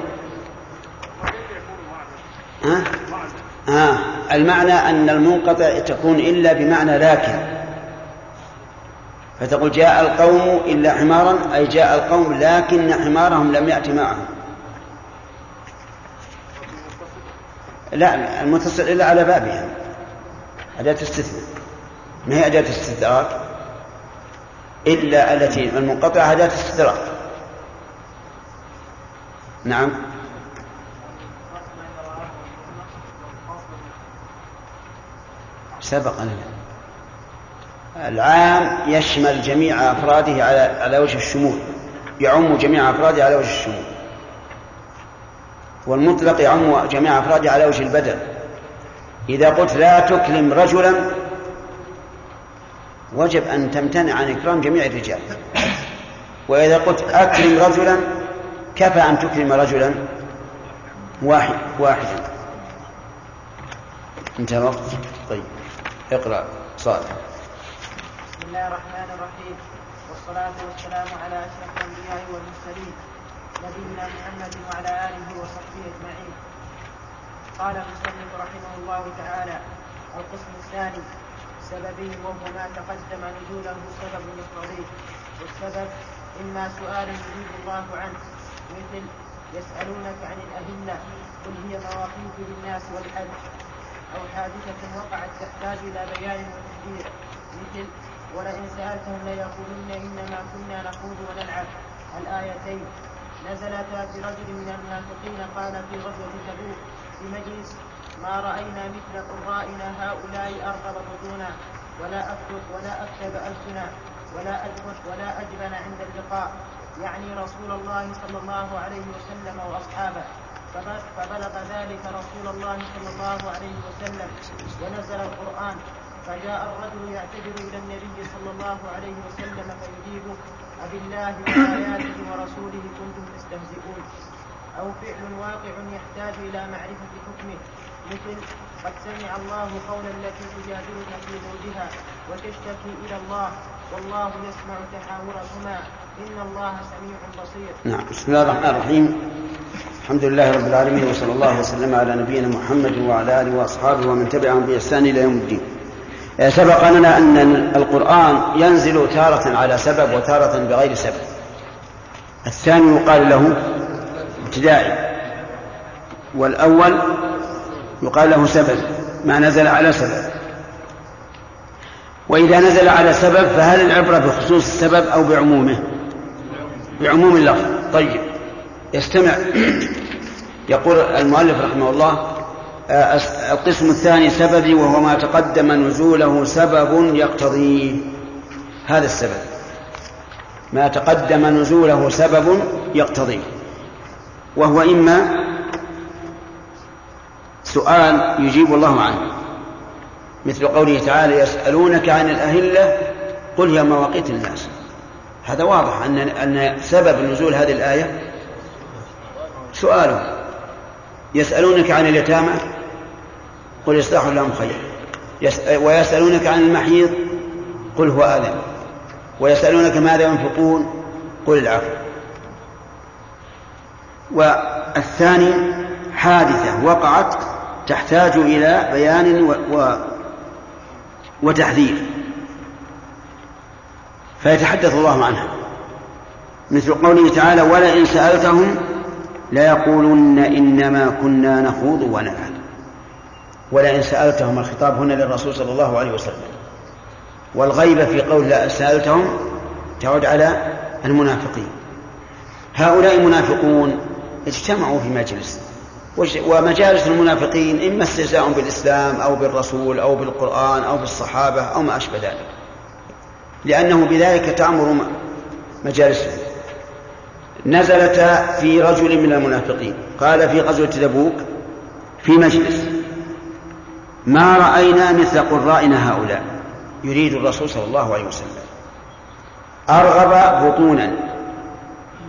ها؟ آه. المعنى أن المنقطع تكون إلا بمعنى لكن. فتقول جاء القوم إلا حمارا أي جاء القوم لكن حمارهم لم يأتي معهم. لا المتصل إلا على بابها. أداة استثناء ما هي أداة استدراك إلا التي المنقطعة أداة استدراك نعم. سبق لنا العام يشمل جميع أفراده على على وجه الشمول. يعم جميع أفراده على وجه الشمول. والمطلق يعم جميع أفراده على وجه البدل إذا قلت لا تكرم رجلا وجب أن تمتنع عن إكرام جميع الرجال. وإذا قلت أكرم رجلا كفى أن تكرم رجلا واحد واحدا. انتهى الوقت طيب اقرأ صالح بسم الله الرحمن الرحيم. والصلاة والسلام على أشرف الأنبياء والمرسلين. نبينا محمد وعلى آله وصحبه أجمعين. قال المصنف رحمه الله تعالى القسم الثاني سببي وهو ما تقدم نزوله سبب يقتضيه والسبب إما سؤال يجيب الله عنه مثل يسألونك عن الأهلة قل هي مواقيت للناس والحج. أو حادثة وقعت تحتاج إلى بيان وتحذير مثل ولئن سألتهم ليقولن إنما كنا نخوض ونلعب. الآيتين نزلتا برجل من المنافقين قال في غزوة تبوك في مجلس ما رأينا مثل قرائنا هؤلاء أرغب بطونا ولا أكتب ولا أكتب ألسنا ولا أجبن ولا أجبن عند اللقاء. يعني رسول الله صلى الله عليه وسلم وأصحابه. فبلغ ذلك رسول الله صلى الله عليه وسلم. ونزل القرآن. فجاء الرجل يعتذر إلى النبي صلى الله عليه وسلم فيجيبه. أبالله وآياته ورسوله كنتم تستهزئون. أو فعل واقع يحتاج إلى معرفة حكمه. مثل قد سمع الله قول التي تجادلك في زوجها وتشتكي إلى الله والله يسمع تحاوركما. إن الله سميع بصير. نعم بسم الله الرحمن الرحيم. الحمد لله رب العالمين وصلى الله وسلم على نبينا محمد وعلى آله وأصحابه ومن تبعهم بإحسان إلى يوم الدين. سبق لنا أن القرآن ينزل تارة على سبب وتارة بغير سبب. الثاني يقال له ابتدائي والأول يقال له سبب ما نزل على سبب. وإذا نزل على سبب فهل العبرة بخصوص السبب أو بعمومه؟ بعموم اللفظ. طيب يستمع. يقول المؤلف رحمه الله آه، القسم الثاني سببي وهو ما تقدم نزوله سبب يقتضيه هذا السبب. ما تقدم نزوله سبب يقتضيه وهو إما سؤال يجيب الله عنه. مثل قوله تعالى يسألونك عن الأهلة قل هي مواقيت الناس. هذا واضح أن أن سبب نزول هذه الآية سؤاله يسألونك عن اليتامى؟ قل إصلاح لهم خير. ويسألونك عن المحيض قل هو آذن. ويسألونك ماذا ينفقون قل العفو. والثاني حادثة وقعت تحتاج إلى بيان و... و... وتحذير. فيتحدث الله عنها. مثل قوله تعالى ولئن سألتهم ليقولن إنما كنا نخوض ونلعب. ولئن سألتهم الخطاب هنا للرسول صلى الله عليه وسلم. والغيبة في قول لا سألتهم تعود على المنافقين. هؤلاء المنافقون اجتمعوا في مجلس ومجالس المنافقين إما استهزاء بالإسلام أو بالرسول أو بالقرآن أو بالصحابة أو ما أشبه ذلك. لأنه بذلك تعمر مجالسهم نزلتا في رجل من المنافقين قال في غزوة تبوك في مجلس. ما رأينا مثل قرائنا هؤلاء يريد الرسول صلى الله عليه وسلم. أرغب بطونا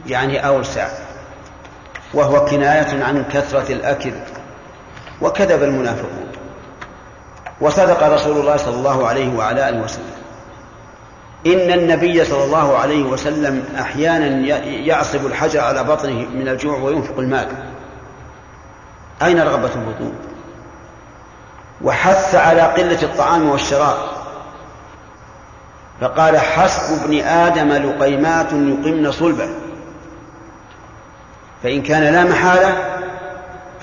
يعني أوسع وهو كناية عن كثرة الأكل وكذب المنافقون. وصدق رسول الله صلى الله عليه وعلى آله وسلم. إن النبي صلى الله عليه وسلم أحيانا يعصب الحجر على بطنه من الجوع وينفق المال. أين رغبة البطون؟ وحث على قلة الطعام والشراب. فقال حسب ابن آدم لقيمات يقمن صلبه. فإن كان لا محالة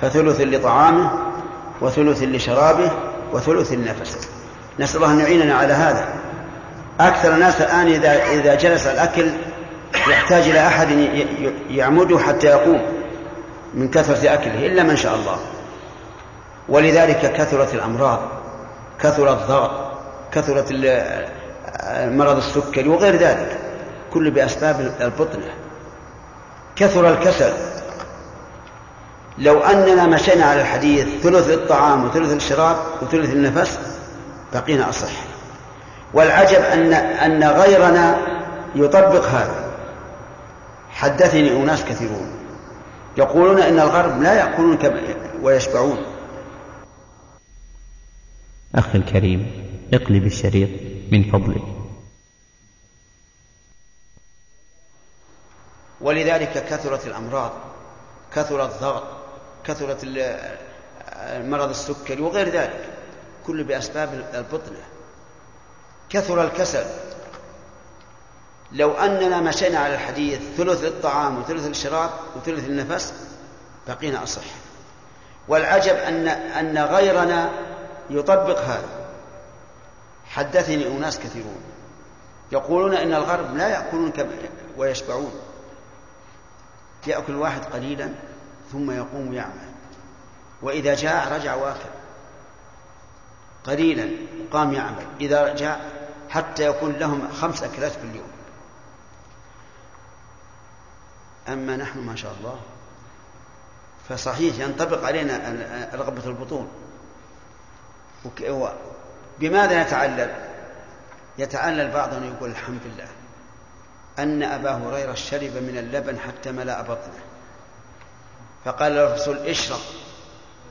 فثلث لطعامه وثلث لشرابه وثلث لنفسه. نسأل الله أن يعيننا على هذا. أكثر الناس الآن إذا إذا جلس الأكل يحتاج إلى أحد يعمده حتى يقوم من كثرة أكله إلا من شاء الله. ولذلك كثرت الأمراض كثر الضغط كثرت مرض السكري وغير ذلك كل بأسباب البطنة. كثر الكسل. لو أننا مشينا على الحديث ثلث الطعام وثلث الشراب وثلث النفس بقينا أصح. والعجب أن أن غيرنا يطبق هذا. حدثني أناس كثيرون يقولون إن الغرب لا يأكلون ويشبعون. أخي الكريم اقلب الشريط من فضلك. ولذلك كثرت الأمراض كثر الضغط كثرت مرض السكري وغير ذلك كل بأسباب البطنة. كثر الكسل. لو أننا مشينا على الحديث ثلث الطعام وثلث الشراب وثلث النفس بقينا أصح. والعجب أن أن غيرنا يطبق هذا. حدثني أناس كثيرون يقولون إن الغرب لا يأكلون ويشبعون. يأكل واحد قليلا ثم يقوم يعمل. وإذا جاء رجع واكل. قليلا قام يعمل. إذا جاء حتى يكون لهم خمس أكلات في اليوم. أما نحن ما شاء الله فصحيح ينطبق علينا رغبة البطون. بماذا نتعلل يتعلل بعضنا يقول الحمد لله أن أبا هريرة شرب من اللبن حتى ملأ بطنه. فقال الرسول اشرب.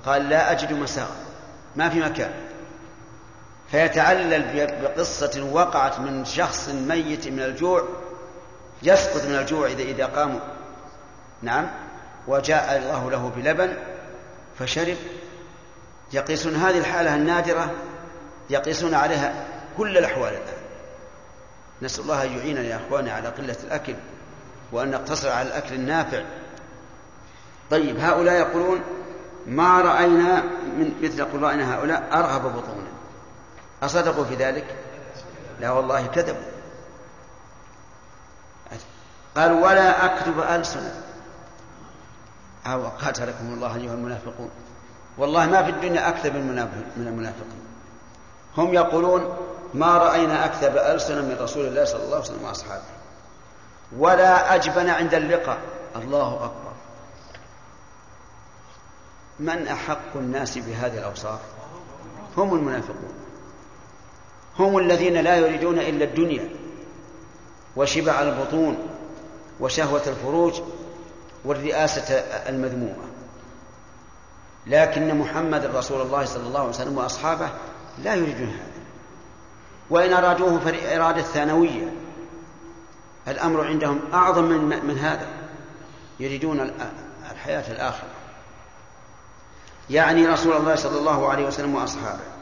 قال لا أجد مساغا ما في مكان. فيتعلل بقصة وقعت من شخص ميت من الجوع يسقط من الجوع إذا إذا قام نعم. وجاء الله له بلبن فشرب. يقيسون هذه الحالة النادرة يقيسون عليها كل الأحوال الآن. نسأل الله أن يعيننا يا أخواني على قلة الأكل وأن نقتصر على الأكل النافع. طيب هؤلاء يقولون ما رأينا من مثل قرائنا هؤلاء؟ أرغب بطونا. أصدقوا في ذلك؟ لا والله كذبوا. قال ولا أكتب ألسنة. أو قاتلكم الله أيها المنافقون. والله ما في الدنيا أكذب من المنافقين. هم يقولون ما رأينا أكذب ألسنة من رسول الله صلى الله عليه وسلم وأصحابه. ولا أجبن عند اللقاء. الله أكبر. من أحق الناس بهذه الأوصاف؟ هم المنافقون. هم الذين لا يريدون إلا الدنيا وشبع البطون وشهوة الفروج والرئاسة المذمومة. لكن محمد رسول الله صلى الله عليه وسلم وأصحابه لا يريدون هذا. وإن أرادوه فإرادة ثانوية الأمر عندهم أعظم من, من هذا. يريدون الحياة الآخرة. يعني رسول الله صلى الله عليه وسلم وأصحابه.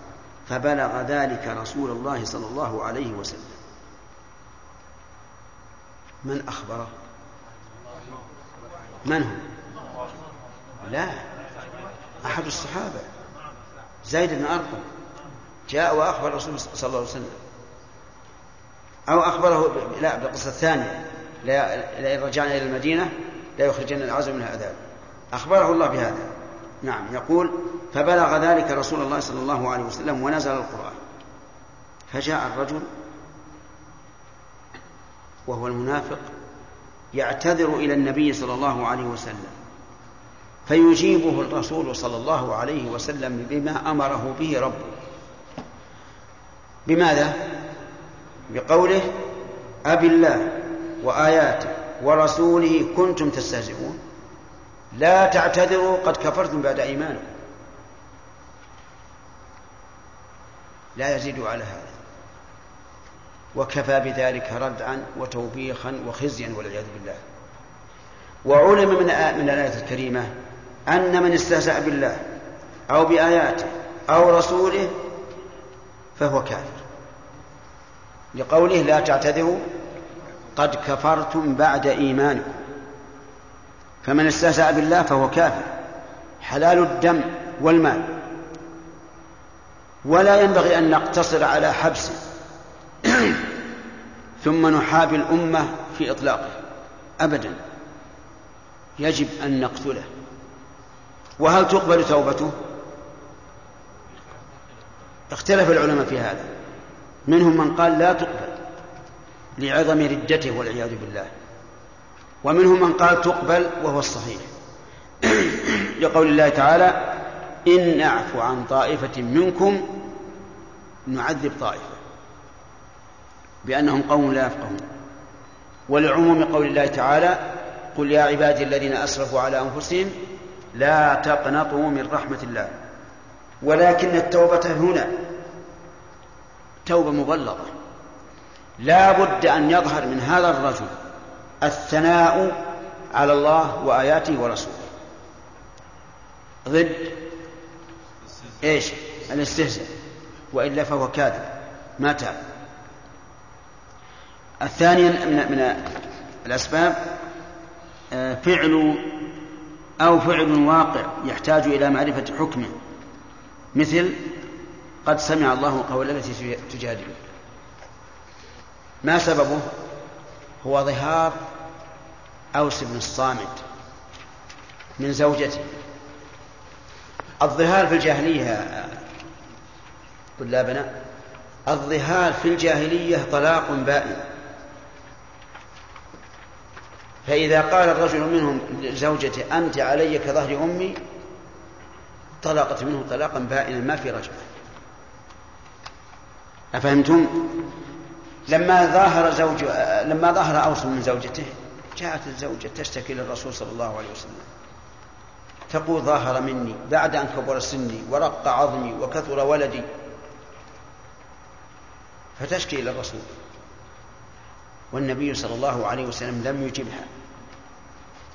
فبلغ ذلك رسول الله صلى الله عليه وسلم. من أخبره؟ من هو؟ لا. أحد الصحابة. زيد بن أرقم جاء وأخبر الرسول صلى الله عليه وسلم. أو أخبره لا بالقصة الثانية. لئن رجعنا إلى المدينة لا يخرجن العزم منها أذاب أخبره الله بهذا. نعم يقول فبلغ ذلك رسول الله صلى الله عليه وسلم ونزل القرآن. فجاء الرجل وهو المنافق يعتذر إلى النبي صلى الله عليه وسلم. فيجيبه الرسول صلى الله عليه وسلم بما أمره به ربه. بماذا؟ بقوله أب الله وآياته ورسوله كنتم تستهزئون. لا تعتذروا قد كفرتم بعد إيمانكم. لا يزيد على هذا. وكفى بذلك ردعا وتوبيخا وخزيا والعياذ بالله. وعلم من من الآية الكريمة أن من استهزأ بالله أو بآياته أو رسوله فهو كافر. لقوله لا تعتذروا قد كفرتم بعد إيمانكم. فمن استهزأ بالله فهو كافر. حلال الدم والمال. ولا ينبغي أن نقتصر على حبسه ثم نحابي الأمة في إطلاقه. أبدا. يجب أن نقتله. وهل تقبل توبته؟ اختلف العلماء في هذا. منهم من قال لا تقبل لعظم ردته والعياذ بالله. ومنهم من قال تقبل وهو الصحيح. لقول الله تعالى إن نعفو عن طائفة منكم نعذب طائفة. بأنهم قوم لا يفقهون. ولعموم قول الله تعالى قل يا عبادي الذين أسرفوا على أنفسهم لا تقنطوا من رحمة الله. ولكن التوبة هنا. توبة مغلظة لا بد أن يظهر من هذا الرجل الثناء على الله وآياته ورسوله. ضد. إيش؟ الاستهزاء. وإلا فهو كاذب. ما تاب. الثاني من الأسباب آه، فعل أو فعل واقع يحتاج إلى معرفة حكمه مثل قد سمع الله قول التي تجادل. ما سببه؟ هو ظهار أوس بن الصامت من زوجته. الظهار في الجاهلية طلابنا الظهار في الجاهلية طلاق بائن. فإذا قال الرجل منهم لزوجته أنت علي كظهر أمي؟ طلقت منه طلاقا بائنا ما في رجعة أفهمتم؟ لما ظاهر زوج لما ظهر أوس من زوجته جاءت الزوجة تشتكي للرسول صلى الله عليه وسلم. تقول ظاهر مني بعد أن كبر سني ورق عظمي وكثر ولدي. فتشكي إلى الرسول والنبي صلى الله عليه وسلم لم يجبها.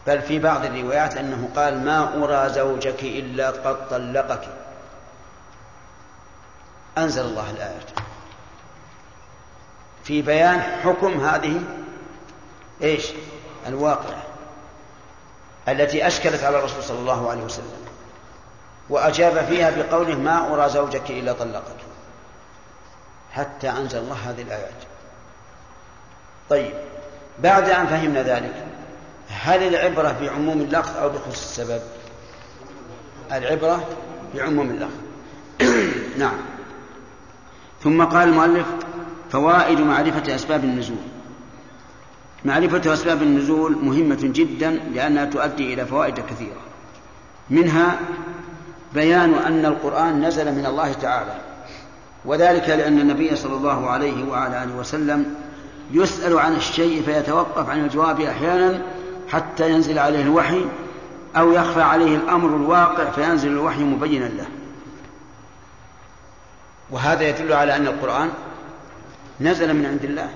بل في بعض الروايات أنه قال ما أرى زوجك إلا قد طلقك. أنزل الله الآية. في بيان حكم هذه إيش؟ الواقعة التي أشكلت على الرسول صلى الله عليه وسلم. وأجاب فيها بقوله ما أرى زوجك إلا طلقك. حتى أنزل الله هذه الآيات. طيب بعد أن فهمنا ذلك هل العبرة بعموم اللفظ أو بخصوص السبب؟ العبرة بعموم اللفظ. نعم. ثم قال المؤلف فوائد معرفة أسباب النزول. معرفة أسباب النزول مهمة جدا لأنها تؤدي إلى فوائد كثيرة. منها بيان أن القرآن نزل من الله تعالى وذلك لأن النبي صلى الله عليه وعلى آله وسلم يسأل عن الشيء فيتوقف عن الجواب أحيانا حتى ينزل عليه الوحي أو يخفى عليه الأمر الواقع فينزل الوحي مبينا له. وهذا يدل على أن القرآن نزل من عند الله.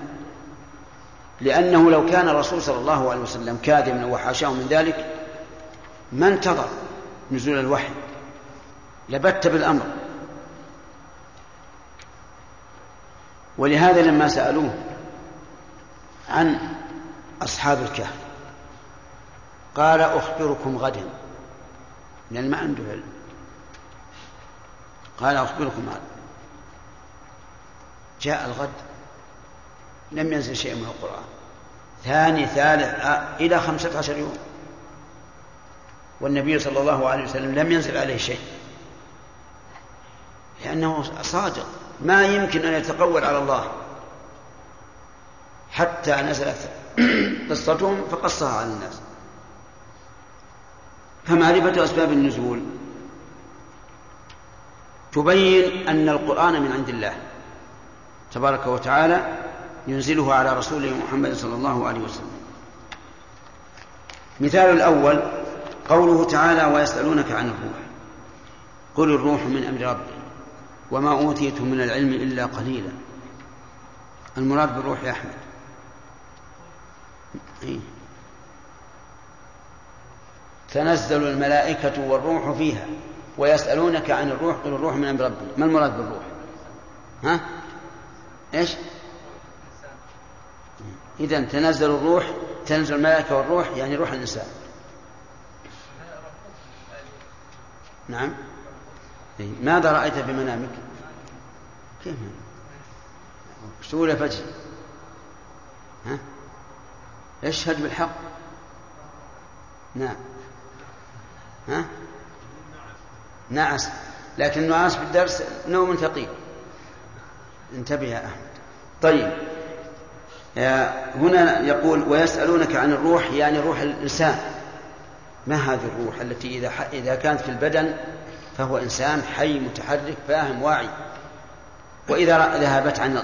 لأنه لو كان الرسول صلى الله عليه وسلم كاذبا وحاشاه من ذلك ما انتظر نزول الوحي لبت بالأمر. ولهذا لما سألوه عن أصحاب الكهف. قال أخبركم غدا. لأن ما عنده علم قال أخبركم غدا. جاء الغد. لم ينزل شيء من القرآن. ثاني ثالث آه، إلى خمسة عشر يوم. والنبي صلى الله عليه وسلم لم ينزل عليه شيء. لأنه صادق. ما يمكن أن يتقول على الله. حتى نزلت قصتهم فقصها على الناس. فمعرفة أسباب النزول؟ تبين أن القرآن من عند الله تبارك وتعالى ينزله على رسوله محمد صلى الله عليه وسلم. مثال الأول قوله تعالى ويسألونك عن الروح قل الروح من أمر ربي وما أوتيتم من العلم إلا قليلا. المراد بالروح يا أحمد؟ تنزل الملائكة والروح فيها ويسألونك عن الروح قل الروح من أمر ربي ما المراد بالروح؟ ها؟ إيش؟ إذا تنزل الروح تنزل الملائكة والروح يعني روح الإنسان. نعم. إيه. ماذا رأيت في منامك؟ كيف؟ سولة فجر. ها؟ اشهد بالحق. نعم. ها؟ نعس. لكن النعاس في الدرس نوم ثقيل. انتبه يا أحمد. طيب. هنا يقول ويسألونك عن الروح يعني روح الإنسان. ما هذه الروح التي إذا إذا كانت في البدن فهو إنسان حي متحرك فاهم واعي. وإذا ذهبت عن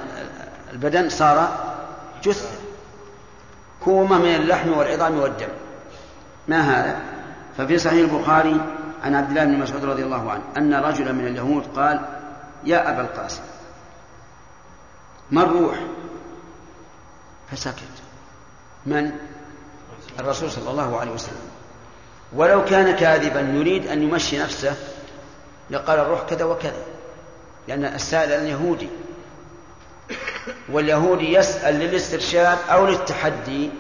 البدن صار جثة. كومة من اللحم والعظام والدم. ما هذا؟ ففي صحيح البخاري عن عبد الله بن مسعود رضي الله عنه أن رجلا من اليهود قال يا أبا القاسم ما الروح؟ فسكت. من؟ الرسول صلى الله عليه وسلم. ولو كان كاذبا يريد أن يمشي نفسه. لقال الروح كذا وكذا لأن السائل اليهودي. واليهودي يسأل للاسترشاد أو للتحدي.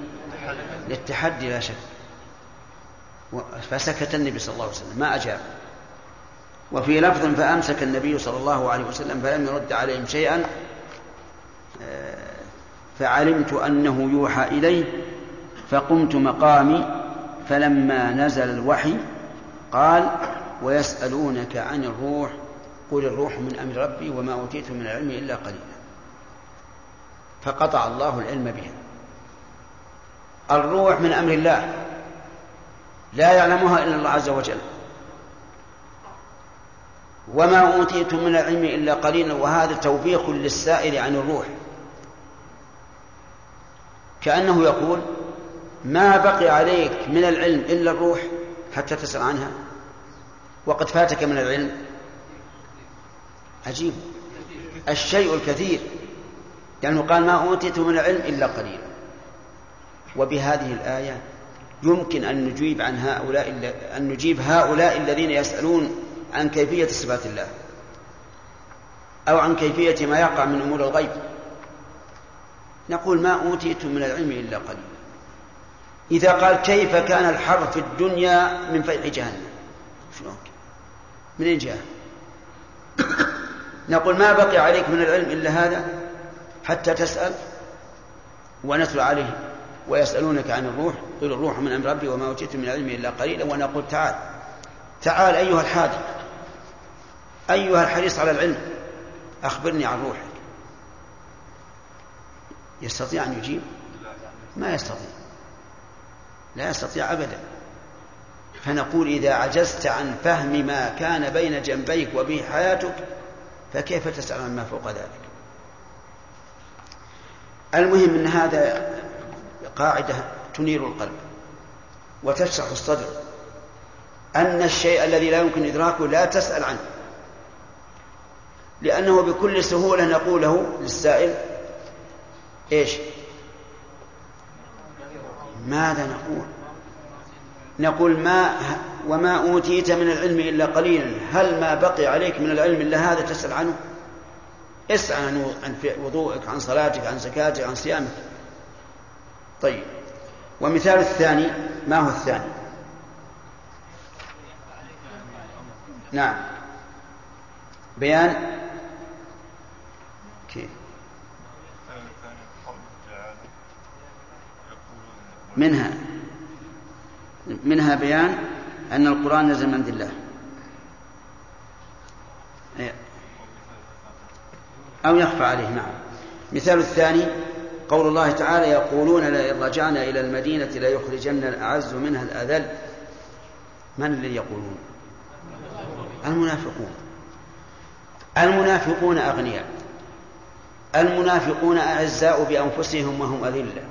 للتحدي لا شك. فسكت النبي صلى الله عليه وسلم. ما أجاب. وفي لفظ فأمسك النبي صلى الله عليه وسلم فلم يرد عليهم شيئا فعلمت أنه يوحى إليه فقمت مقامي فلما نزل الوحي قال ويسألونك عن الروح قل الروح من أمر ربي وما أوتيت من العلم إلا قليلا. فقطع الله العلم بها الروح من أمر الله لا يعلمها إلا الله عز وجل. وما أوتيتم من العلم إلا قليلا وهذا توبيخ للسائل عن الروح. كأنه يقول ما بقي عليك من العلم إلا الروح حتى تسأل عنها؟ وقد فاتك من العلم. عجيب. الشيء الكثير. لأنه قال ما أوتيت من العلم إلا قليلا وبهذه الآية يمكن أن نجيب عن هؤلاء أن نجيب هؤلاء الذين يسألون عن كيفية صفات الله أو عن كيفية ما يقع من أمور الغيب. نقول ما أوتيتم من العلم إلا قليلا إذا قال كيف كان الحر في الدنيا من فيح جهنم؟ شلون منين جاء؟ نقول ما بقي عليك من العلم إلا هذا؟ حتى تسأل ونتلو عليه ويسألونك عن الروح قل الروح من أمر ربي وما أوتيت من العلم إلا قليلا ونقول تعال تعال أيها الحادي أيها الحريص على العلم أخبرني عن روحك يستطيع أن يجيب؟ ما يستطيع لا يستطيع أبدا فنقول إذا عجزت عن فهم ما كان بين جنبيك وبه حياتك فكيف تسأل عن ما فوق ذلك؟ المهم أن هذا قاعدة تنير القلب وتشرح الصدر. أن الشيء الذي لا يمكن إدراكه لا تسأل عنه. لأنه بكل سهولة نقول له للسائل إيش؟ ماذا نقول؟ نقول ما وما أوتيت من العلم إلا قليلا هل ما بقي عليك من العلم إلا هذا تسأل عنه؟ اسأل عن وضوءك عن صلاتك عن زكاتك عن صيامك. طيب. ومثال الثاني ما هو الثاني؟ نعم. بيان. كيف؟ منها. منها بيان أن القرآن نزل من عند الله أو يخفى عليه نعم. مثال الثاني قول الله تعالى يقولون لئن رجعنا إلى المدينة ليخرجن الأعز منها الأذل. من الذي يقولون؟ المنافقون. المنافقون أغنياء. المنافقون أعزاء بأنفسهم وهم أذلة.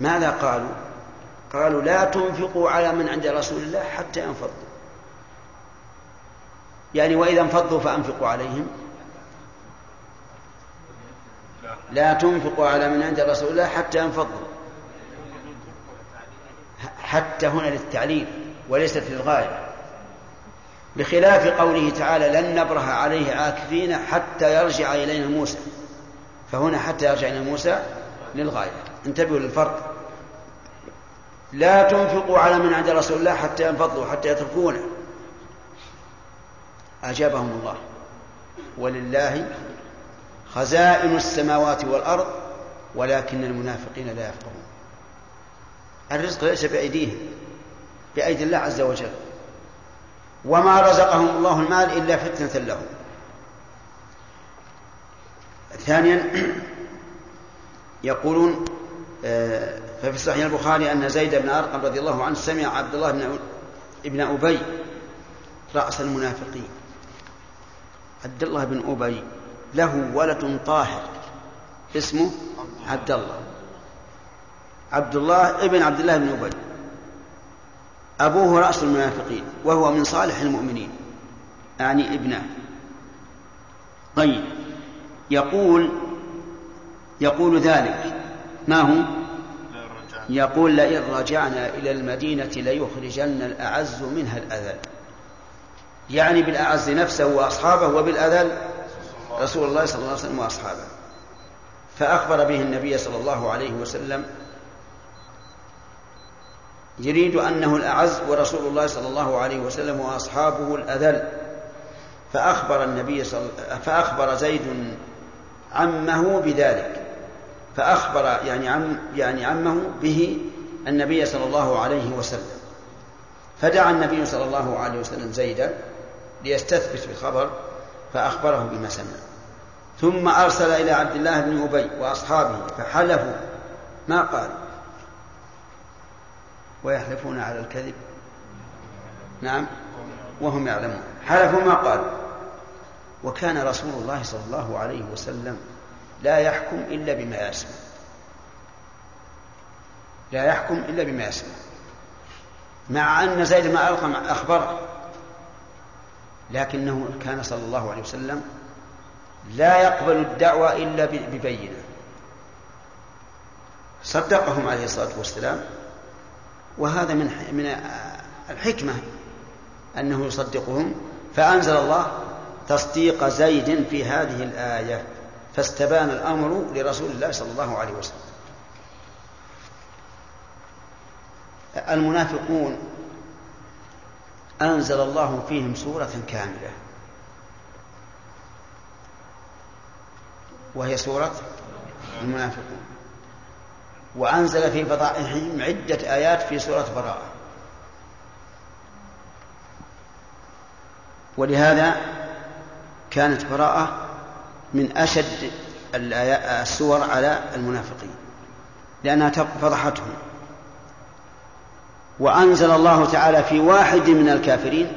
ماذا قالوا؟ قالوا لا تنفقوا على من عند رسول الله حتى ينفضوا. يعني وإذا انفضوا فأنفقوا عليهم. لا تنفقوا على من عند رسول الله حتى ينفضوا. حتى هنا للتعليل وليست للغاية. بخلاف قوله تعالى لن نبرح عليه عاكفين حتى يرجع إلينا موسى. فهنا حتى يرجع إلينا موسى للغاية. انتبهوا للفرق. لا تنفقوا على من عند رسول الله حتى ينفضوا حتى يتركونه أجابهم الله. ولله خزائن السماوات والأرض ولكن المنافقين لا يفقهون. الرزق ليس بأيديهم بأيدي الله عز وجل. وما رزقهم الله المال إلا فتنة لهم. ثانيا يقولون آه، ففي صحيح البخاري أن زيد بن أرقم رضي الله عنه سمع عبد الله بن أبي رأس المنافقين. عبد الله بن أبي له ولد طاهر اسمه عبد الله عبد الله ابن عبد الله بن أبي. أبوه رأس المنافقين وهو من صالح المؤمنين يعني ابنه. طيب يقول يقول ذلك. ما هو؟ يقول لئن رجعنا إلى المدينة ليخرجن الأعز منها الأذل يعني بالأعز نفسه وأصحابه وبالأذل رسول الله صلى الله عليه وسلم وأصحابه. فأخبر به النبي صلى الله عليه وسلم يريد أنه الأعز ورسول الله صلى الله عليه وسلم وأصحابه الأذل. فأخبر النبي صلى فأخبر زيد عمه بذلك. فأخبر يعني عم يعني عمه به النبي صلى الله عليه وسلم. فدعا النبي صلى الله عليه وسلم زيدا ليستثبت الخبر فأخبره بما سمع. ثم أرسل إلى عبد الله بن أبي وأصحابه فحلفوا. ما قال؟ ويحلفون على الكذب. نعم. وهم يعلمون. حلفوا ما قال. وكان رسول الله صلى الله عليه وسلم لا يحكم إلا بما يسمع. لا يحكم إلا بما يسمع. مع أن زيد بن أرقم أخبره. لكنه كان صلى الله عليه وسلم لا يقبل الدعوة إلا ببينة. صدقهم عليه الصلاة والسلام. وهذا من من الحكمة أنه يصدقهم. فأنزل الله تصديق زيد في هذه الآية فاستبان الأمر لرسول الله صلى الله عليه وسلم. المنافقون أنزل الله فيهم سورة كاملة. وهي سورة المنافقون. وأنزل في فضائحهم عدة آيات في سورة براءة. ولهذا كانت براءة من أشد السور على المنافقين لأنها فضحتهم. وأنزل الله تعالى في واحد من الكافرين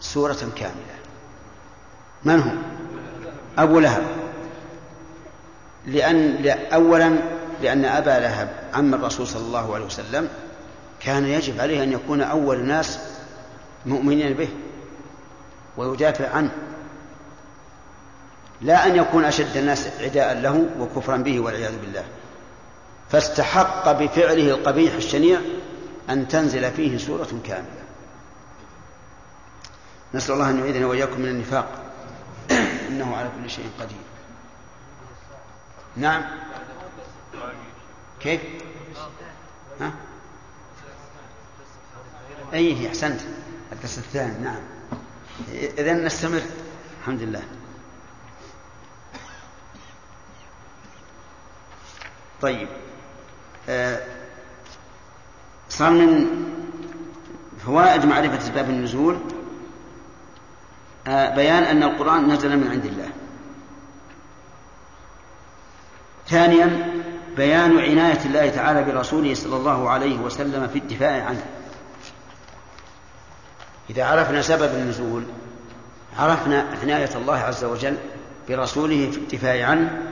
سورة كاملة. من هو؟ أبو لهب. لأن أولا لأن أبا لهب عم الرسول صلى الله عليه وسلم كان يجب عليه أن يكون أول الناس مؤمنين به ويدافع عنه. لا أن يكون أشد الناس عداء له وكفرا به والعياذ بالله. فاستحق بفعله القبيح الشنيع أن تنزل فيه سورة كاملة. نسأل الله أن يعيذنا وإياكم من النفاق. إنه على كل شيء قدير. نعم. كيف؟ ها؟ أي أحسنت. الدرس الثاني نعم. إذا نستمر. الحمد لله. طيب. صار من فوائد معرفة أسباب النزول آه بيان أن القرآن نزل من عند الله. ثانيا بيان عناية الله تعالى برسوله صلى الله عليه وسلم في الدفاع عنه. إذا عرفنا سبب النزول عرفنا عناية الله عز وجل برسوله في الدفاع عنه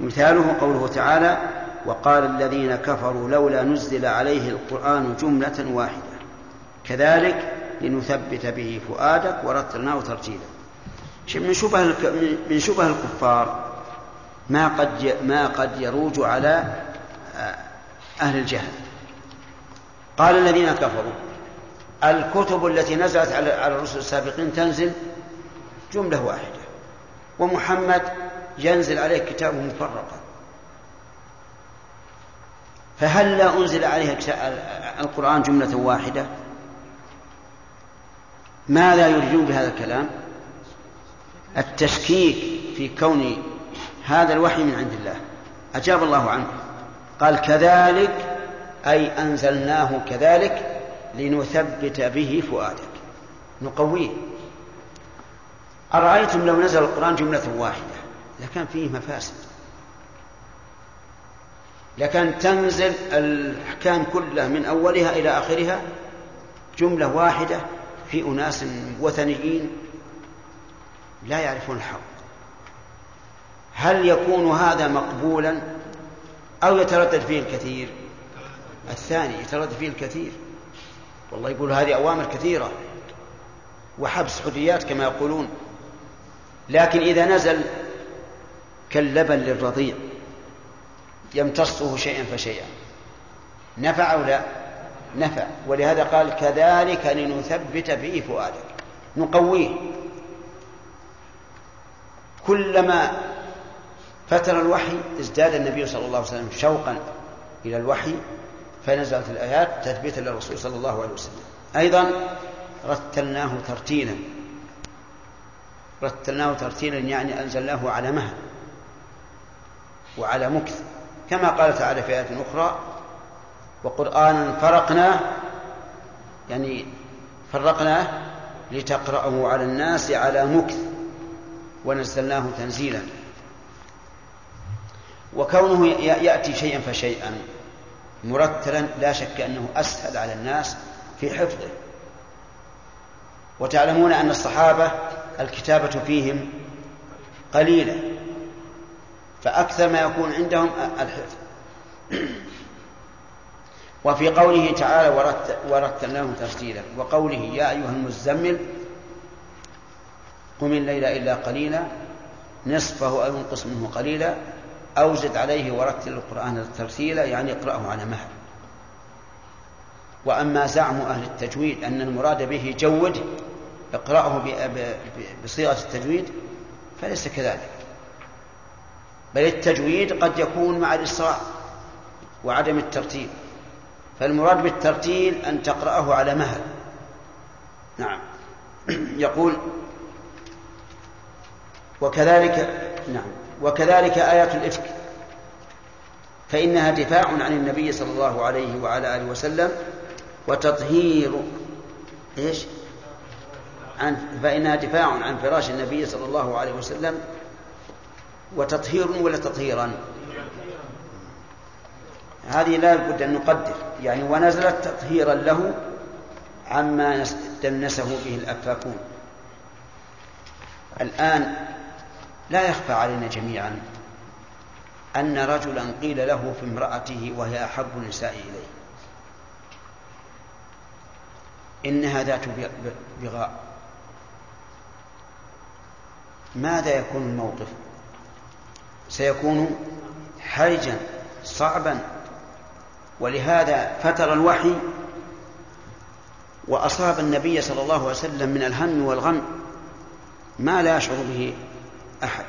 مثاله قوله تعالى وقال الذين كفروا لولا نزل عليه القرآن جملة واحدة. كذلك لنثبت به فؤادك ورتلناه ترتيلا من شبه من شبه الكفار ما قد ما قد يروج على آه، أهل الجهل. قال الذين كفروا الكتب التي نزلت على الرسل السابقين تنزل جملة واحدة. ومحمد ينزل عليه كتابه مفرقا. فهل لا أنزل عليه القرآن جملة واحدة؟ ماذا يريدون بهذا الكلام؟ التشكيك في كون هذا الوحي من عند الله. أجاب الله عنه. قال كذلك أي أنزلناه كذلك لنثبت به فؤادك. نقويه أرأيتم لو نزل القرآن جملة واحدة؟ لكان فيه مفاسد. لكان تنزل الأحكام كلها من أولها إلى آخرها جملة واحدة في أناس وثنيين لا يعرفون الحق. هل يكون هذا مقبولا أو يتردد فيه الكثير؟ الثاني يتردد فيه الكثير. والله يقول هذه أوامر كثيرة وحبس حريات كما يقولون لكن إذا نزل كاللبن للرضيع. يمتصه شيئا فشيئا. نفع أو لا؟ نفع. ولهذا قال كذلك لنثبت به فؤادك. نقويه. كلما فتر الوحي ازداد النبي صلى الله عليه وسلم شوقا إلى الوحي فنزلت الآيات تثبيتا للرسول صلى الله عليه وسلم. أيضا رتلناه ترتيلا. رتلناه ترتيلا يعني أنزلناه على مهل وعلى مكث. كما قال تعالى في آية أخرى وقرآنا فرقناه يعني فرقناه لتقرأه على الناس على مكث ونزلناه تنزيلا. وكونه يأتي شيئا فشيئا مرتلا لا شك أنه أسهل على الناس في حفظه. وتعلمون أن الصحابة الكتابة فيهم قليلة. فأكثر ما يكون عندهم الحفظ. وفي قوله تعالى ورتلناه ترتيلا وقوله يا أيها المزمل قم الليل إلا قليلا نصفه أو انقص منه قليلا أو زد عليه ورتل القرآن ترتيلا يعني اقرأه على مهل. وأما زعم أهل التجويد أن المراد به جود اقرأه بصيغة التجويد فليس كذلك. بل التجويد قد يكون مع الإسراع وعدم الترتيب. فالمراد بالترتيل أن تقرأه على مهل. نعم. يقول وكذلك نعم وكذلك آيات الإفك. فإنها دفاع عن النبي صلى الله عليه وعلى آله وسلم وتطهير. إيش؟ عن فإنها دفاع عن فراش النبي صلى الله عليه وسلم وتطهير ولا تطهيرا. هذه لا بد أن نقدر. يعني ونزلت تطهيرا له عما دنسه به الأفاكون. الآن لا يخفى علينا جميعا أن رجلا قيل له في امرأته وهي أحب النساء إليه. إنها ذات بغاء. ماذا يكون الموقف؟ سيكون حرجا صعبا. ولهذا فتر الوحي وأصاب النبي صلى الله عليه وسلم من الهم والغم ما لا يشعر به أحد.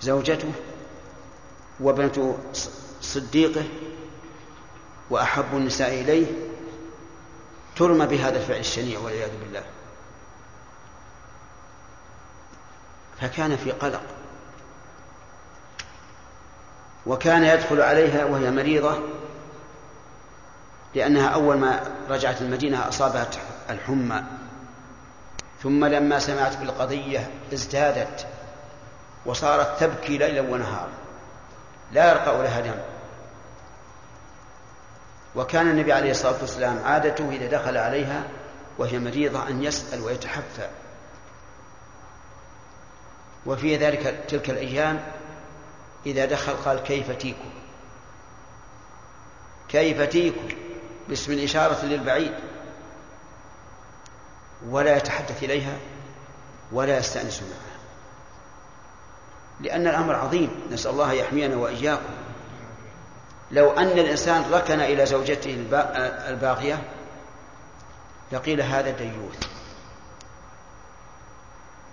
زوجته وابنة صديقه وأحب النساء إليه ترمى بهذا الفعل الشنيع والعياذ بالله. فكان في قلق. وكان يدخل عليها وهي مريضة لأنها أول ما رجعت المدينة أصابها الحمى. ثم لما سمعت بالقضية ازدادت وصارت تبكي ليلا ونهارا لا يرقى لها دم. وكان النبي عليه الصلاة والسلام عادته إذا دخل عليها وهي مريضة أن يسأل ويتحفى. وفي ذلك تلك الأيام إذا دخل قال كيف تيكم؟ كيف تيكم؟ باسم الإشارة للبعيد. ولا يتحدث إليها ولا يستأنس معها. لأن الأمر عظيم. نسأل الله يحمينا وإياكم. لو أن الإنسان ركن إلى زوجته الباغية لقيل هذا ديوث.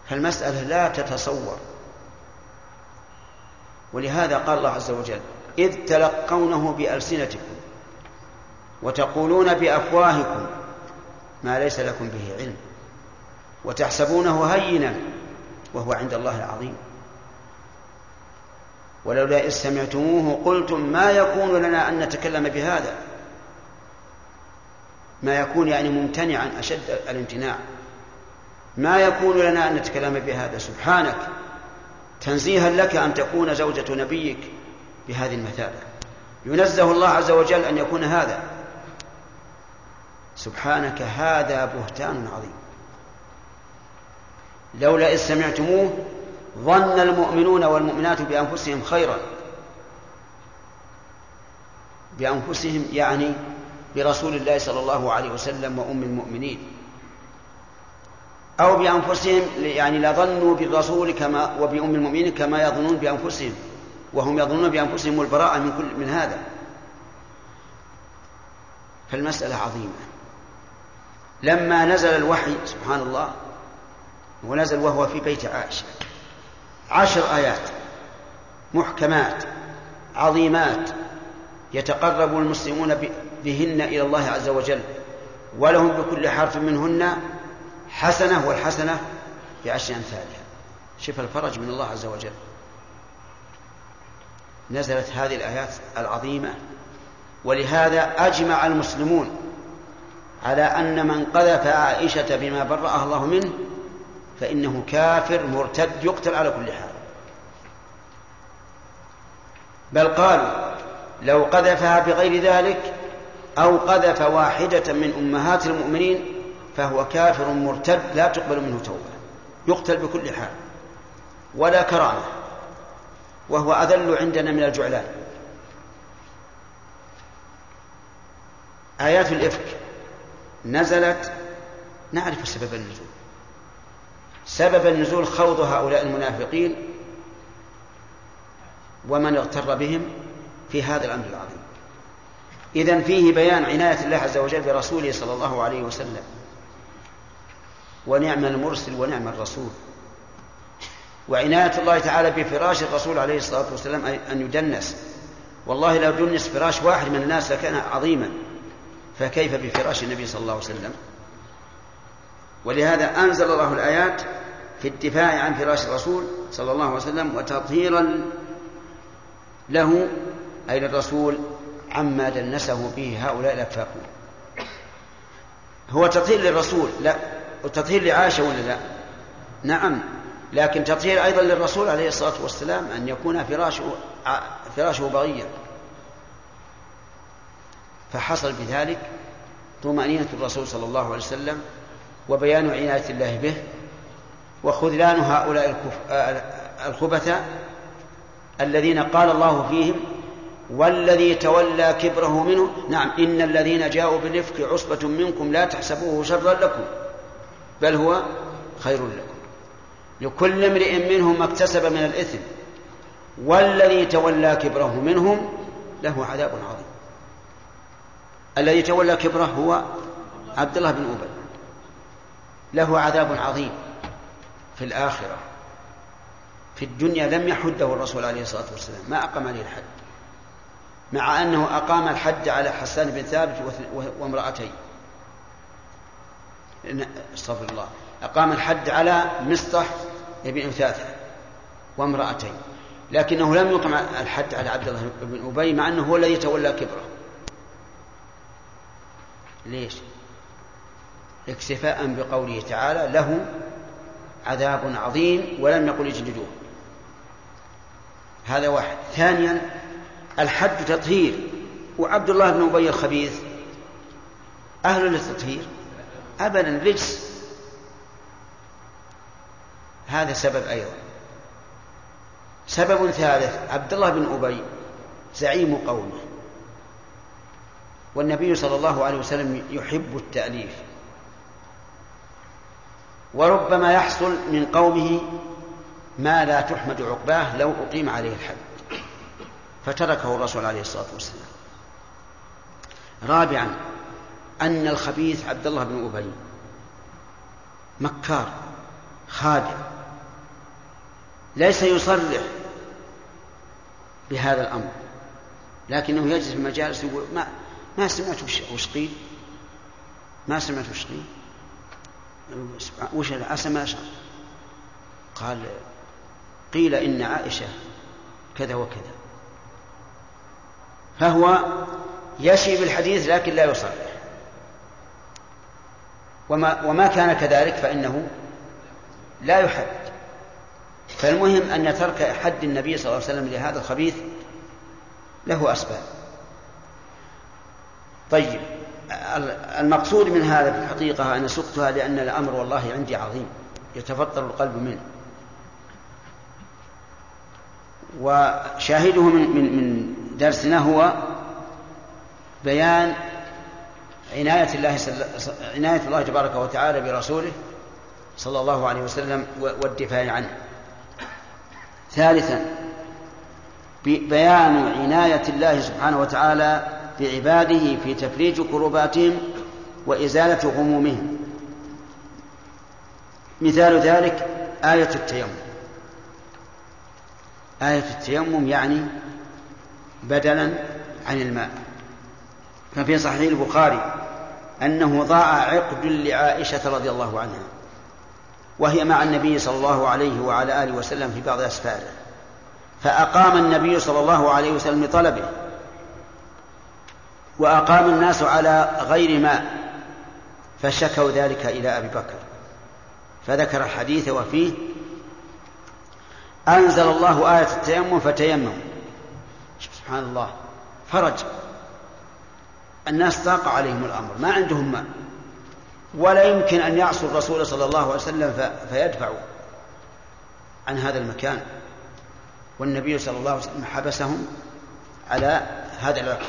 فالمسألة لا تتصور. ولهذا قال الله عز وجل إذ تلقونه بألسنتكم وتقولون بأفواهكم ما ليس لكم به علم وتحسبونه هينا وهو عند الله العظيم. ولولا إذ سمعتموه قلتم ما يكون لنا أن نتكلم بهذا؟ ما يكون يعني ممتنعا أشد الامتناع. ما يكون لنا أن نتكلم بهذا. سبحانك. تنزيها لك أن تكون زوجة نبيك بهذه المثابة. ينزه الله عز وجل أن يكون هذا. سبحانك هذا بهتان عظيم. لولا إذ سمعتموه ظن المؤمنون والمؤمنات بأنفسهم خيرا. بأنفسهم يعني برسول الله صلى الله عليه وسلم وأم المؤمنين. أو بأنفسهم يعني لظنوا بالرسول كما وبأم المؤمنين كما يظنون بأنفسهم وهم يظنون بأنفسهم البراءة من كل من هذا. فالمسألة عظيمة. لما نزل الوحي سبحان الله ونزل وهو في بيت عائشة عشر آيات محكمات عظيمات يتقرب المسلمون بهن إلى الله عز وجل ولهم بكل حرف منهن حسنة والحسنة بعشر أمثالها. شف الفرج من الله عز وجل. نزلت هذه الآيات العظيمة. ولهذا أجمع المسلمون على أن من قذف عائشة بما برأها الله منه فإنه كافر مرتد يقتل على كل حال. بل قالوا لو قذفها بغير ذلك أو قذف واحدة من أمهات المؤمنين فهو كافر مرتد لا تقبل منه توبة. يقتل بكل حال. ولا كرامة. وهو أذل عندنا من الجعلان. آيات الإفك. نزلت. نعرف سبب النزول. سبب النزول خوض هؤلاء المنافقين ومن اغتر بهم في هذا الأمر العظيم. إذا فيه بيان عناية الله عز وجل برسوله صلى الله عليه وسلم. ونعم المرسل ونعم الرسول. وعناية الله تعالى بفراش الرسول عليه الصلاة والسلام أن يدنس. والله لو دنس فراش واحد من الناس لكان عظيما. فكيف بفراش النبي صلى الله عليه وسلم؟ ولهذا أنزل الله الآيات في الدفاع عن فراش الرسول صلى الله عليه وسلم وتطهيرا له أي للرسول عما دنسه به هؤلاء الأفاقون هو تطهير للرسول لا وتطهير لعائشة ولا لا؟ نعم لكن تطهير أيضا للرسول عليه الصلاة والسلام أن يكون فراشه فراشه بغيا. فحصل بذلك طمأنينة الرسول صلى الله عليه وسلم وبيان عناية الله به وخذلان هؤلاء الخبثاء الذين قال الله فيهم والذي تولى كبره منه نعم إن الذين جاءوا بالرفق عصبة منكم لا تحسبوه شرا لكم بل هو خير لكم. لكل امرئ منهم ما اكتسب من الإثم والذي تولى كبره منهم له عذاب عظيم. الذي تولى كبره هو عبد الله بن أبي له عذاب عظيم في الآخرة. في الدنيا لم يحده الرسول عليه الصلاة والسلام ما أقام عليه الحد مع أنه أقام الحد على حسان بن ثابت وامرأتين. استغفر الله. أقام الحد على مصطح بن أثاثة وامرأتين لكنه لم يقم الحد على عبد الله بن أبي مع أنه هو الذي تولى كبره. ليش؟ اكتفاء بقوله تعالى له عذاب عظيم ولم يقل اجلدوه. هذا واحد. ثانيا الحد تطهير. وعبد الله بن أبي الخبيث أهل للتطهير. أبدا رجس هذا سبب أيضا. سبب ثالث عبد الله بن أبي زعيم قومه. والنبي صلى الله عليه وسلم يحب التأليف. وربما يحصل من قومه ما لا تحمد عقباه لو أقيم عليه الحد. فتركه الرسول عليه الصلاة والسلام. رابعا أن الخبيث عبد الله بن أبي مكار خادع ليس يصرح بهذا الأمر لكنه يجلس في المجالس يقول ما ما سمعت وش قيل؟ ما سمعت وش قيل؟ وش أسمى قال قيل إن عائشة كذا وكذا. فهو يشي بالحديث لكن لا يصرح. وما, وما كان كذلك فإنه لا يحد فالمهم أن ترك حد النبي صلى الله عليه وسلم لهذا الخبيث له أسباب. طيب المقصود من هذا في الحقيقة أنا سقتها لأن الأمر والله عندي عظيم يتفطر القلب منه. وشاهده من من من درسنا هو بيان عناية الله عناية الله تبارك وتعالى برسوله صلى الله عليه وسلم والدفاع عنه. ثالثا بيان عناية الله سبحانه وتعالى بعباده في تفريج كرباتهم وإزالة غمومهم. مثال ذلك آية التيمم. آية التيمم يعني بدلا عن الماء ففي صحيح البخاري أنه ضاع عقد لعائشة رضي الله عنها وهي مع النبي صلى الله عليه وعلى آله وسلم في بعض أسفاره فأقام النبي صلى الله عليه وسلم بطلبه وأقام الناس على غير ماء فشكوا ذلك إلى أبي بكر فذكر الحديث وفيه أنزل الله آية التيمم فتيمموا سبحان الله فرج الناس ضاق عليهم الأمر ما عندهم ماء ولا يمكن أن يعصوا الرسول صلى الله عليه وسلم فيدفعوا عن هذا المكان. والنبي صلى الله عليه وسلم حبسهم على هذا العقد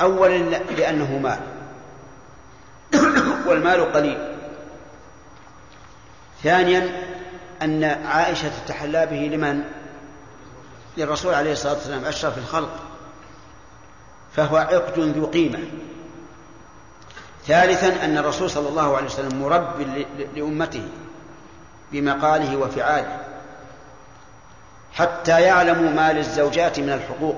أولا لأنه مال. والمال قليل. ثانيا أن عائشة تحلى به لمن؟ للرسول عليه الصلاة والسلام أشرف الخلق. فهو عقد ذو قيمة. ثالثا أن الرسول صلى الله عليه وسلم مرب لأمته بمقاله وفعاله حتى يعلموا ما للزوجات من الحقوق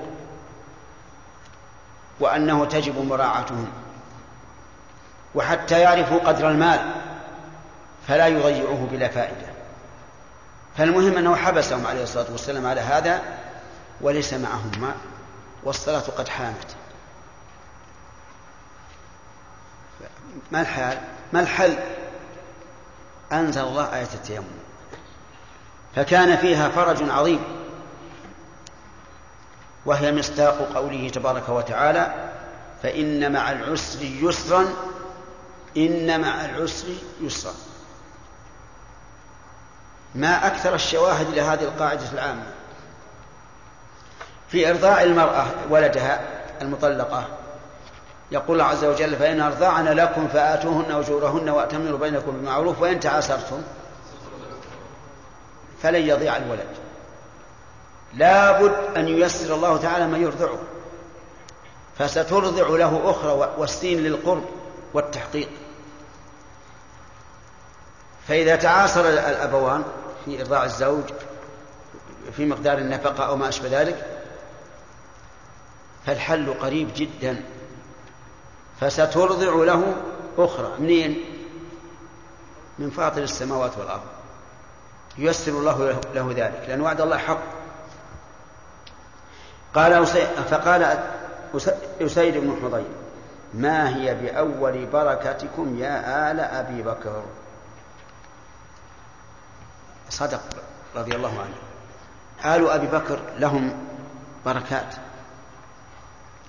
وأنه تجب مراعاتهن وحتى يعرفوا قدر المال فلا يضيعوه بلا فائدة. فالمهم أنه حبسهم عليه الصلاة والسلام على هذا وليس معهم ماء والصلاة قد حانت ما الحال؟ ما الحل؟ أنزل الله آية التيمم. فكان فيها فرج عظيم. وهي مصداق قوله تبارك وتعالى فإن مع العسر يسرا إن مع العسر يسرا. ما أكثر الشواهد لهذه القاعدة العامة. في إرضاع المرأة ولدها المطلقة يقول الله عز وجل فإن أرضعن لكم فآتوهن أجورهن وأتمروا بينكم بالمعروف وإن تعاسرتم فلن يضيع الولد. لابد أن ييسر الله تعالى من يرضعه. فسترضع له أخرى والسين للقرب والتحقيق. فإذا تعاصر الأبوان في إرضاع الزوج في مقدار النفقة أو ما أشبه ذلك فالحل قريب جدا. فسترضع له أخرى. منين؟ من فاطر السماوات والأرض. ييسر الله له ذلك لأن وعد الله حق. قال فقال أسيد بن حضير ما هي بأول بركتكم يا آل أبي بكر؟ صدق رضي الله عنه. آل أبي بكر لهم بركات.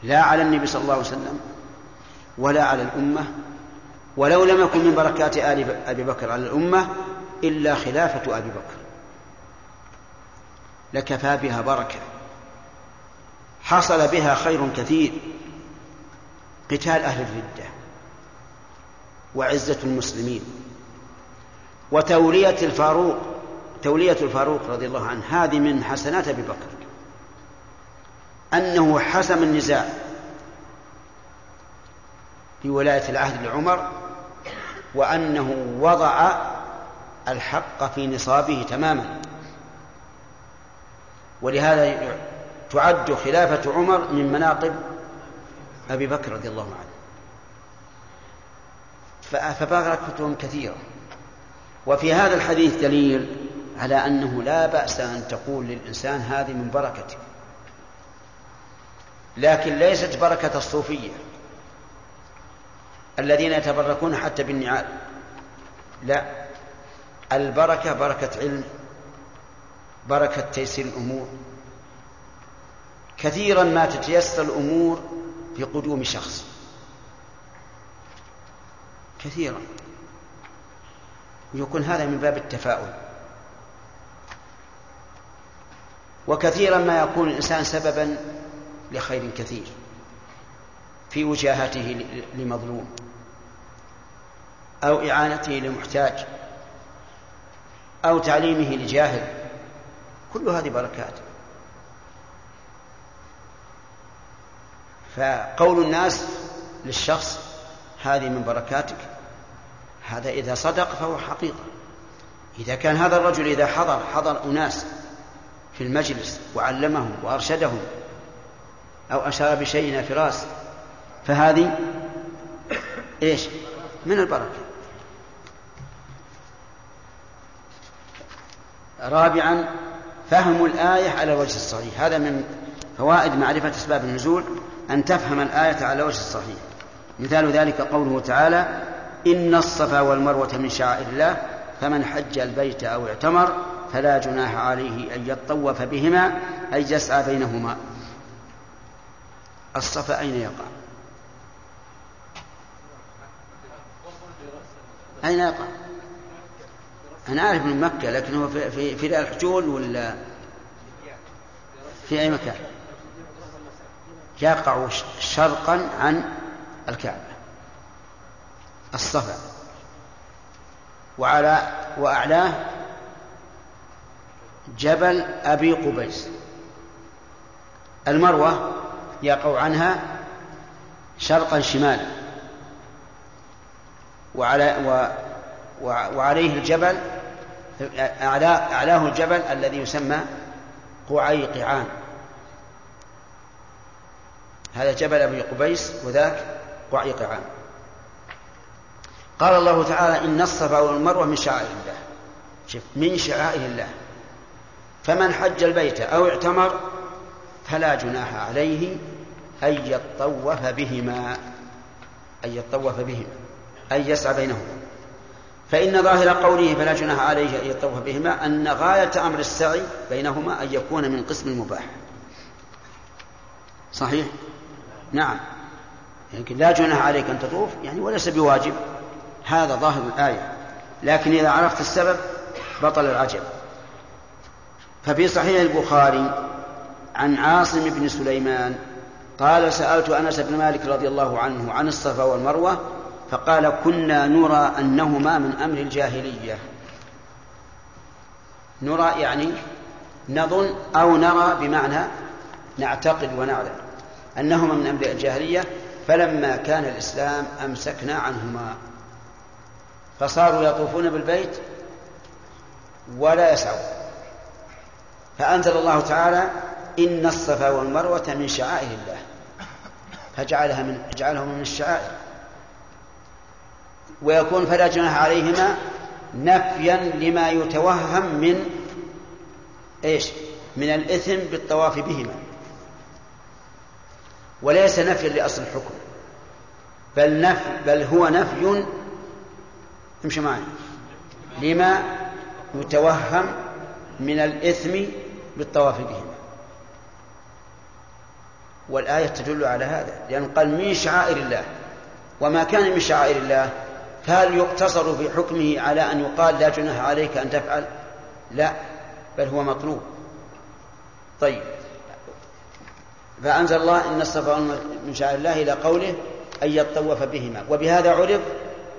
لا على النبي صلى الله عليه وسلم ولا على الأمة ولو لم يكن من بركات آل أبي بكر على الأمة إلا خلافة أبي بكر. لكفى بها بركة. حصل بها خير كثير. قتال أهل الردة وعزة المسلمين وتولية الفاروق تولية الفاروق رضي الله عنه هذه من حسنات أبي بكر. أنه حسم النزاع. في ولاية العهد لعمر وأنه وضع الحق في نصابه تماما. ولهذا تعد خلافة عمر من مناقب أبي بكر رضي الله عنه. فبركتهم كثيرة وفي هذا الحديث دليل على أنه لا بأس أن تقول للإنسان هذه من بركتك لكن ليست بركة الصوفية. الذين يتبركون حتى بالنعال. لا. البركة بركة علم بركة تيسير الأمور. كثيرا ما تتيسر الأمور بقدوم شخص. كثيرا. ويكون هذا من باب التفاؤل. وكثيرا ما يكون الإنسان سببا لخير كثير. في وجاهته لمظلوم. أو إعانته لمحتاج أو تعليمه لجاهل. كل هذه بركات. فقول الناس للشخص هذه من بركاتك. هذا إذا صدق فهو حقيقة. إذا كان هذا الرجل إذا حضر حضر أناس في المجلس وعلمهم وأرشدهم أو أشار بشيء في رأس فهذه إيش؟ من البركة. رابعا فهم الآية على الوجه الصحيح. هذا من فوائد معرفة أسباب النزول أن تفهم الآية على وجه الصحيح. مثال ذلك قوله تعالى إن الصفا والمروة من شعائر الله فمن حج البيت أو اعتمر فلا جناح عليه أن يطوف بهما أي يسعى بينهما. الصفا أين يقع؟ أين يقع؟ أنا أعرف من مكة لكن هو في في, في الحجول ولا؟ في أي مكان؟ يقع شرقا عن الكعبة الصفا وعلى وأعلاه جبل أبي قبيس. المروة يقع عنها شرقا شمالا وعلى وعليه الجبل أعلاه الجبل الذي يسمى قعيقعان هذا جبل أبي قبيس وذاك قعيقعان قال الله تعالى إن الصفا والمروة من شعائر الله. شوف من شعائر الله. فمن حج البيت أو اعتمر فلا جناح عليه أن يطوف بهما أن يطوف بهما أن يسعى بينهما. فإن ظاهر قوله فلا جناح عليه أن يطوف بهما أن غاية أمر السعي بينهما أن يكون من قسم المباح. صحيح؟ نعم. لكن لا جناح عليك أن تطوف يعني وليس بواجب. هذا ظاهر الآية. لكن إذا عرفت السبب بطل العجب. ففي صحيح البخاري عن عاصم بن سليمان قال سألت أنس بن مالك رضي الله عنه عن الصفا والمروة فقال كنا نرى أنهما من أمر الجاهلية. نرى يعني نظن أو نرى بمعنى نعتقد ونعلم أنهما من أنبياء الجاهلية فلما كان الإسلام أمسكنا عنهما. فصاروا يطوفون بالبيت ولا يسعون. فأنزل الله تعالى إن الصفا والمروة من شعائر الله. فجعلها من جعلهم من الشعائر. ويكون فلا جناح عليهما نفيا لما يتوهم من إيش؟ من الإثم بالطواف بهما. وليس نفيا لأصل الحكم. بل نفي بل هو نفي. امشي معي. لما يتوهم من الإثم بالطواف بهما. والآية تدل على هذا. لأن قال من شعائر الله. وما كان من شعائر الله فهل يقتصر في حكمه على أن يقال لا جناح عليك أن تفعل؟ لا بل هو مطلوب. طيب. فأنزل الله إن الصفا من شعائر الله إلى قوله أن يطوف بهما. وبهذا عرف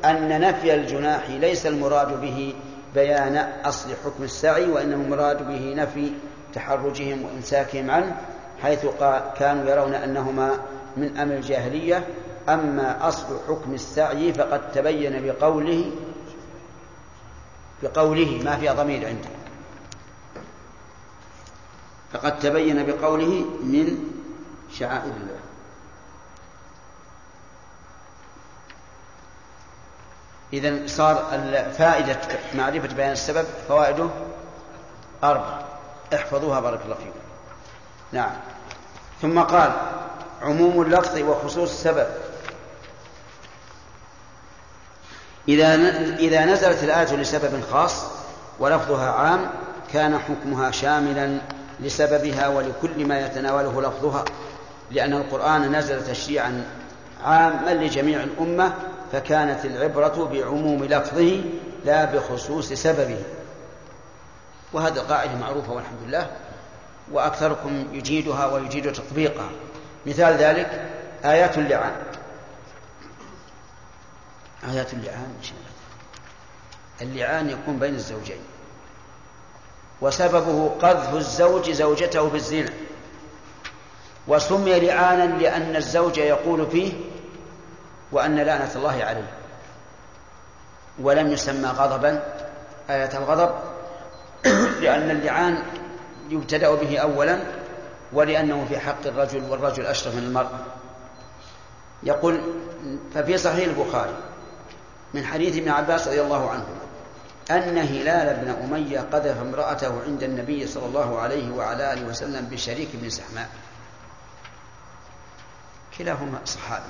أن نفي الجناح ليس المراد به بيان أصل حكم السعي وإنما المراد به نفي تحرجهم وإمساكهم عنه حيث كانوا يرون أنهما من أمر الجاهلية أما أصل حكم السعي فقد تبين بقوله بقوله ما في ضمير عنده فقد تبين بقوله من شعائر الله. إذا صار فائدة معرفة بيان السبب فوائده أربع. احفظوها بارك الله فيكم. نعم. ثم قال عموم اللفظ وخصوص السبب. إذا إذا نزلت الآية لسبب خاص ولفظها عام كان حكمها شاملا لسببها ولكل ما يتناوله لفظها لأن القرآن نزل تشريعا عاما لجميع الأمة فكانت العبرة بعموم لفظه لا بخصوص سببه. وهذه القاعدة معروفة والحمد لله وأكثركم يجيدها ويجيد تطبيقها. مثال ذلك آيات اللعان. آيات اللعان اللعان يكون بين الزوجين. وسببه قذف الزوج زوجته بالزنا. وسمي لعانا لأن الزوج يقول فيه وأن لعنة الله عليه. ولم يسمى غضبا آية الغضب. لأن اللعان يبتدأ به أولا ولأنه في حق الرجل والرجل أشرف من المرأة يقول ففي صحيح البخاري من حديث ابن عباس رضي الله عنه أن هلال بن أمية قذف امرأته عند النبي صلى الله عليه وعلى آله وسلم بشريك بن سحماء. كلاهما صحابي.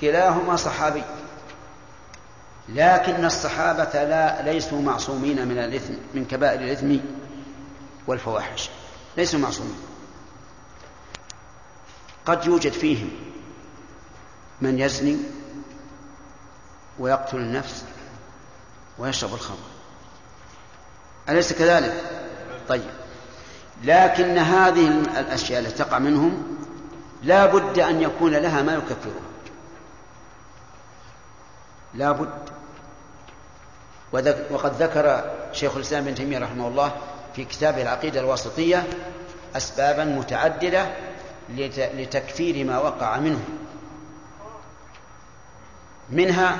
كلاهما صحابي. لكن الصحابة لا ليسوا معصومين من الإثم من كبائر الإثم والفواحش. ليسوا معصومين. قد يوجد فيهم من يزني ويقتل النفس ويشرب الخمر. أليس كذلك؟ طيب. لكن هذه الأشياء التي تقع منهم لا بد أن يكون لها ما يكفرها. لا بد. وقد ذكر شيخ الإسلام ابن تيمية رحمه الله في كتابه العقيدة الواسطية أسبابا متعددة لتكفير ما وقع منه منها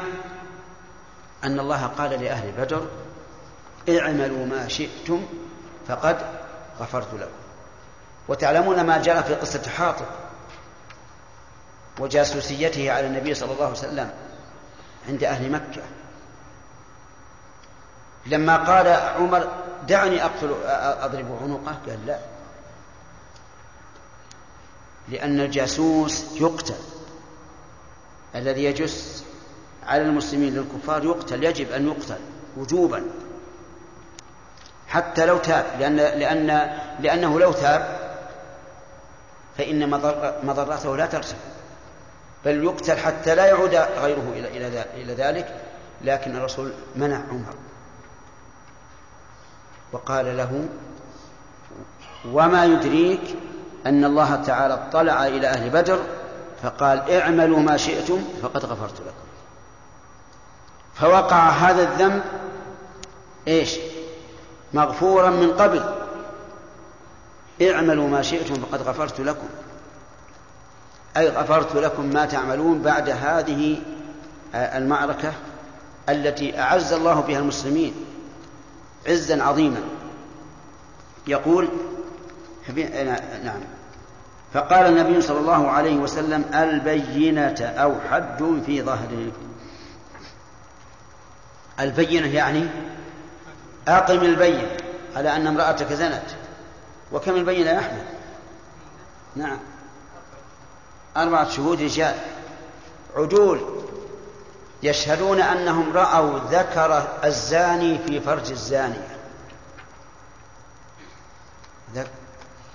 أن الله قال لأهل بدر اعملوا ما شئتم فقد غفرت لكم. وتعلمون ما جرى في قصة حاطب وجاسوسيته على النبي صلى الله عليه وسلم عند أهل مكة. لما قال عمر دعني أقتل أضرب عنقه قال لا. لأن الجاسوس يقتل الذي يجس على المسلمين للكفار يقتل يجب أن يقتل وجوبا. حتى لو تاب لأن لأن لأنه لو تاب فإن مضرته لا ترتفع بل يقتل حتى لا يعود غيره إلى إلى ذلك لكن الرسول منع عمر. وقال له وما يدريك أن الله تعالى اطلع إلى أهل بدر فقال اعملوا ما شئتم فقد غفرت لكم. فوقع هذا الذنب إيش؟ مغفورا من قبل. اعملوا ما شئتم فقد غفرت لكم. أي غفرت لكم ما تعملون بعد هذه المعركة التي أعز الله بها المسلمين عزا عظيما. يقول نعم. فقال النبي صلى الله عليه وسلم البينة أو حد في ظهره. البينة يعني أقم البينة على أن امرأتك زنت. وكم البينة يا أحمد؟ نعم. أربعة شهود رجال. عدول يشهدون أنهم رأوا ذكر الزاني في فرج الزانية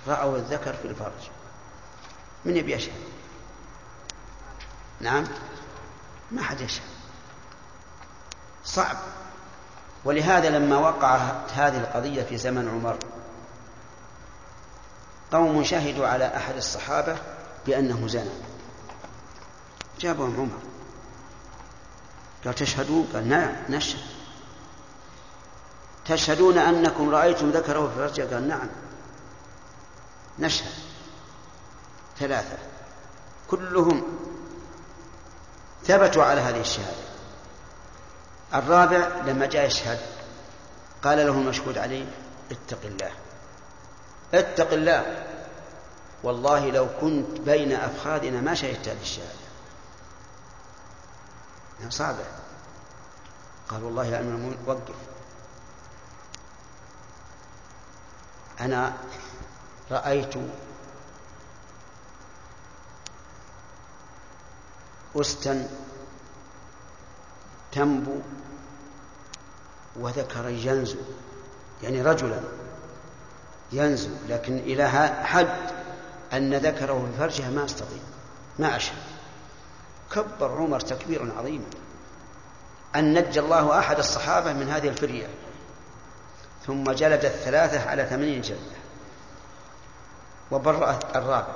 رأوا الذكر في الفرج. من يبي يشهد؟ نعم. ما حد يشهد. صعب. ولهذا لما وقعت هذه القضية في زمن عمر قوم شهدوا على أحد الصحابة بأنه زنى. جابهم عمر. قال تشهدون؟ قال نعم نشهد. تشهدون أنكم رأيتم ذكره في فرجه قال نعم نشهد. ثلاثة. كلهم ثبتوا على هذه الشهادة. الرابع لما جاء يشهد قال له المشهود عليه اتق الله اتق الله. والله لو كنت بين أفخاذنا ما شهدت هذه الشهادة. صعبة قال والله يا أمير المؤمنين وقف. أنا رأيت أستا تنبو وذكر ينزو يعني رجلا ينزو لكن إلى حد أن ذكره في فرجها ما أستطيع ما أشهد. كبر عمر تكبيرا عظيما أن نجى الله أحد الصحابة من هذه الفرية ثم جلد الثلاثة على ثمانين جلدة وبرأ الرابع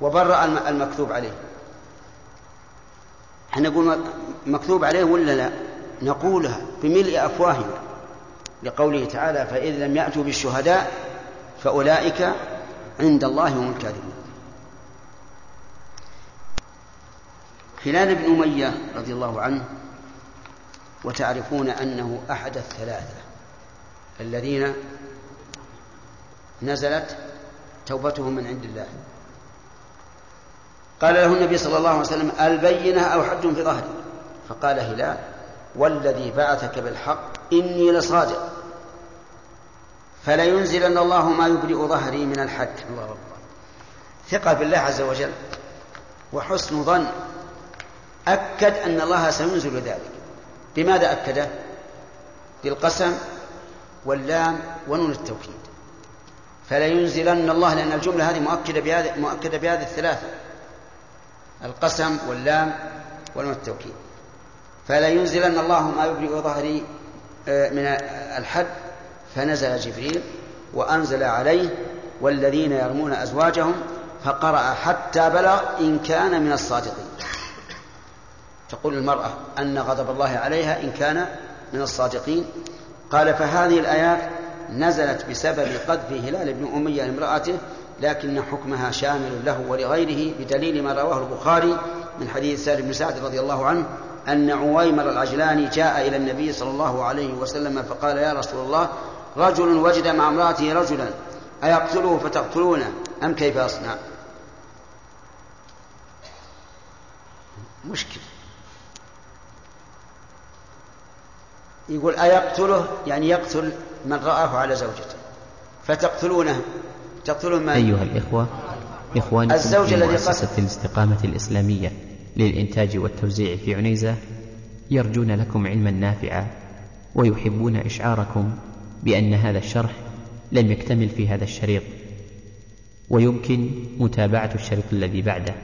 وبرأ المكتوب عليه. إحنا نقول مكتوب عليه ولا لا؟ نقولها بملء أفواهنا لقوله تعالى فإذ لم يأتوا بالشهداء فأولئك عند الله هم الكاذبون. هلال بن أمية رضي الله عنه وتعرفون أنه أحد الثلاثة الذين نزلت توبتهم من عند الله. قال له النبي صلى الله عليه وسلم البينة أو حد في ظهري. فقال هلال والذي بعثك بالحق إني لصادق. فلينزلن الله ما يبرئ ظهري من الحد الله أكبر. ثقة بالله عز وجل وحسن ظن. أكد أن الله سينزل ذلك. بماذا أكده؟ بالقسم واللام ونون التوكيد. فلينزلن الله لأن الجملة هذه مؤكدة بهذه مؤكدة بهذه الثلاثة. القسم واللام ونون التوكيد. فلينزلن الله ما يبرئ ظهري آه، من الحد. فنزل جبريل وأنزل عليه والذين يرمون أزواجهم فقرأ حتى بلغ إن كان من الصادقين. تقول المرأة أن غضب الله عليها إن كان من الصادقين. قال فهذه الآيات نزلت بسبب قذف هلال بن أمية لامرأته لكن حكمها شامل له ولغيره بدليل ما رواه البخاري من حديث سالم بن سعد رضي الله عنه أن عويمر العجلاني جاء إلى النبي صلى الله عليه وسلم فقال يا رسول الله رجل وجد مع امرأته رجلا أيقتله فتقتلونه أم كيف أصنع مشكل. يقول أيقتله يعني يقتل من رآه على زوجته فتقتلونه. تقتلون من؟ أيها الإخوة إخوانكم الزوج في مؤسسة الاستقامة الإسلامية. للإنتاج والتوزيع في عنيزة يرجون لكم علما نافعا ويحبون إشعاركم بأن هذا الشرح لم يكتمل في هذا الشريط. ويمكن متابعة الشريط الذي بعده.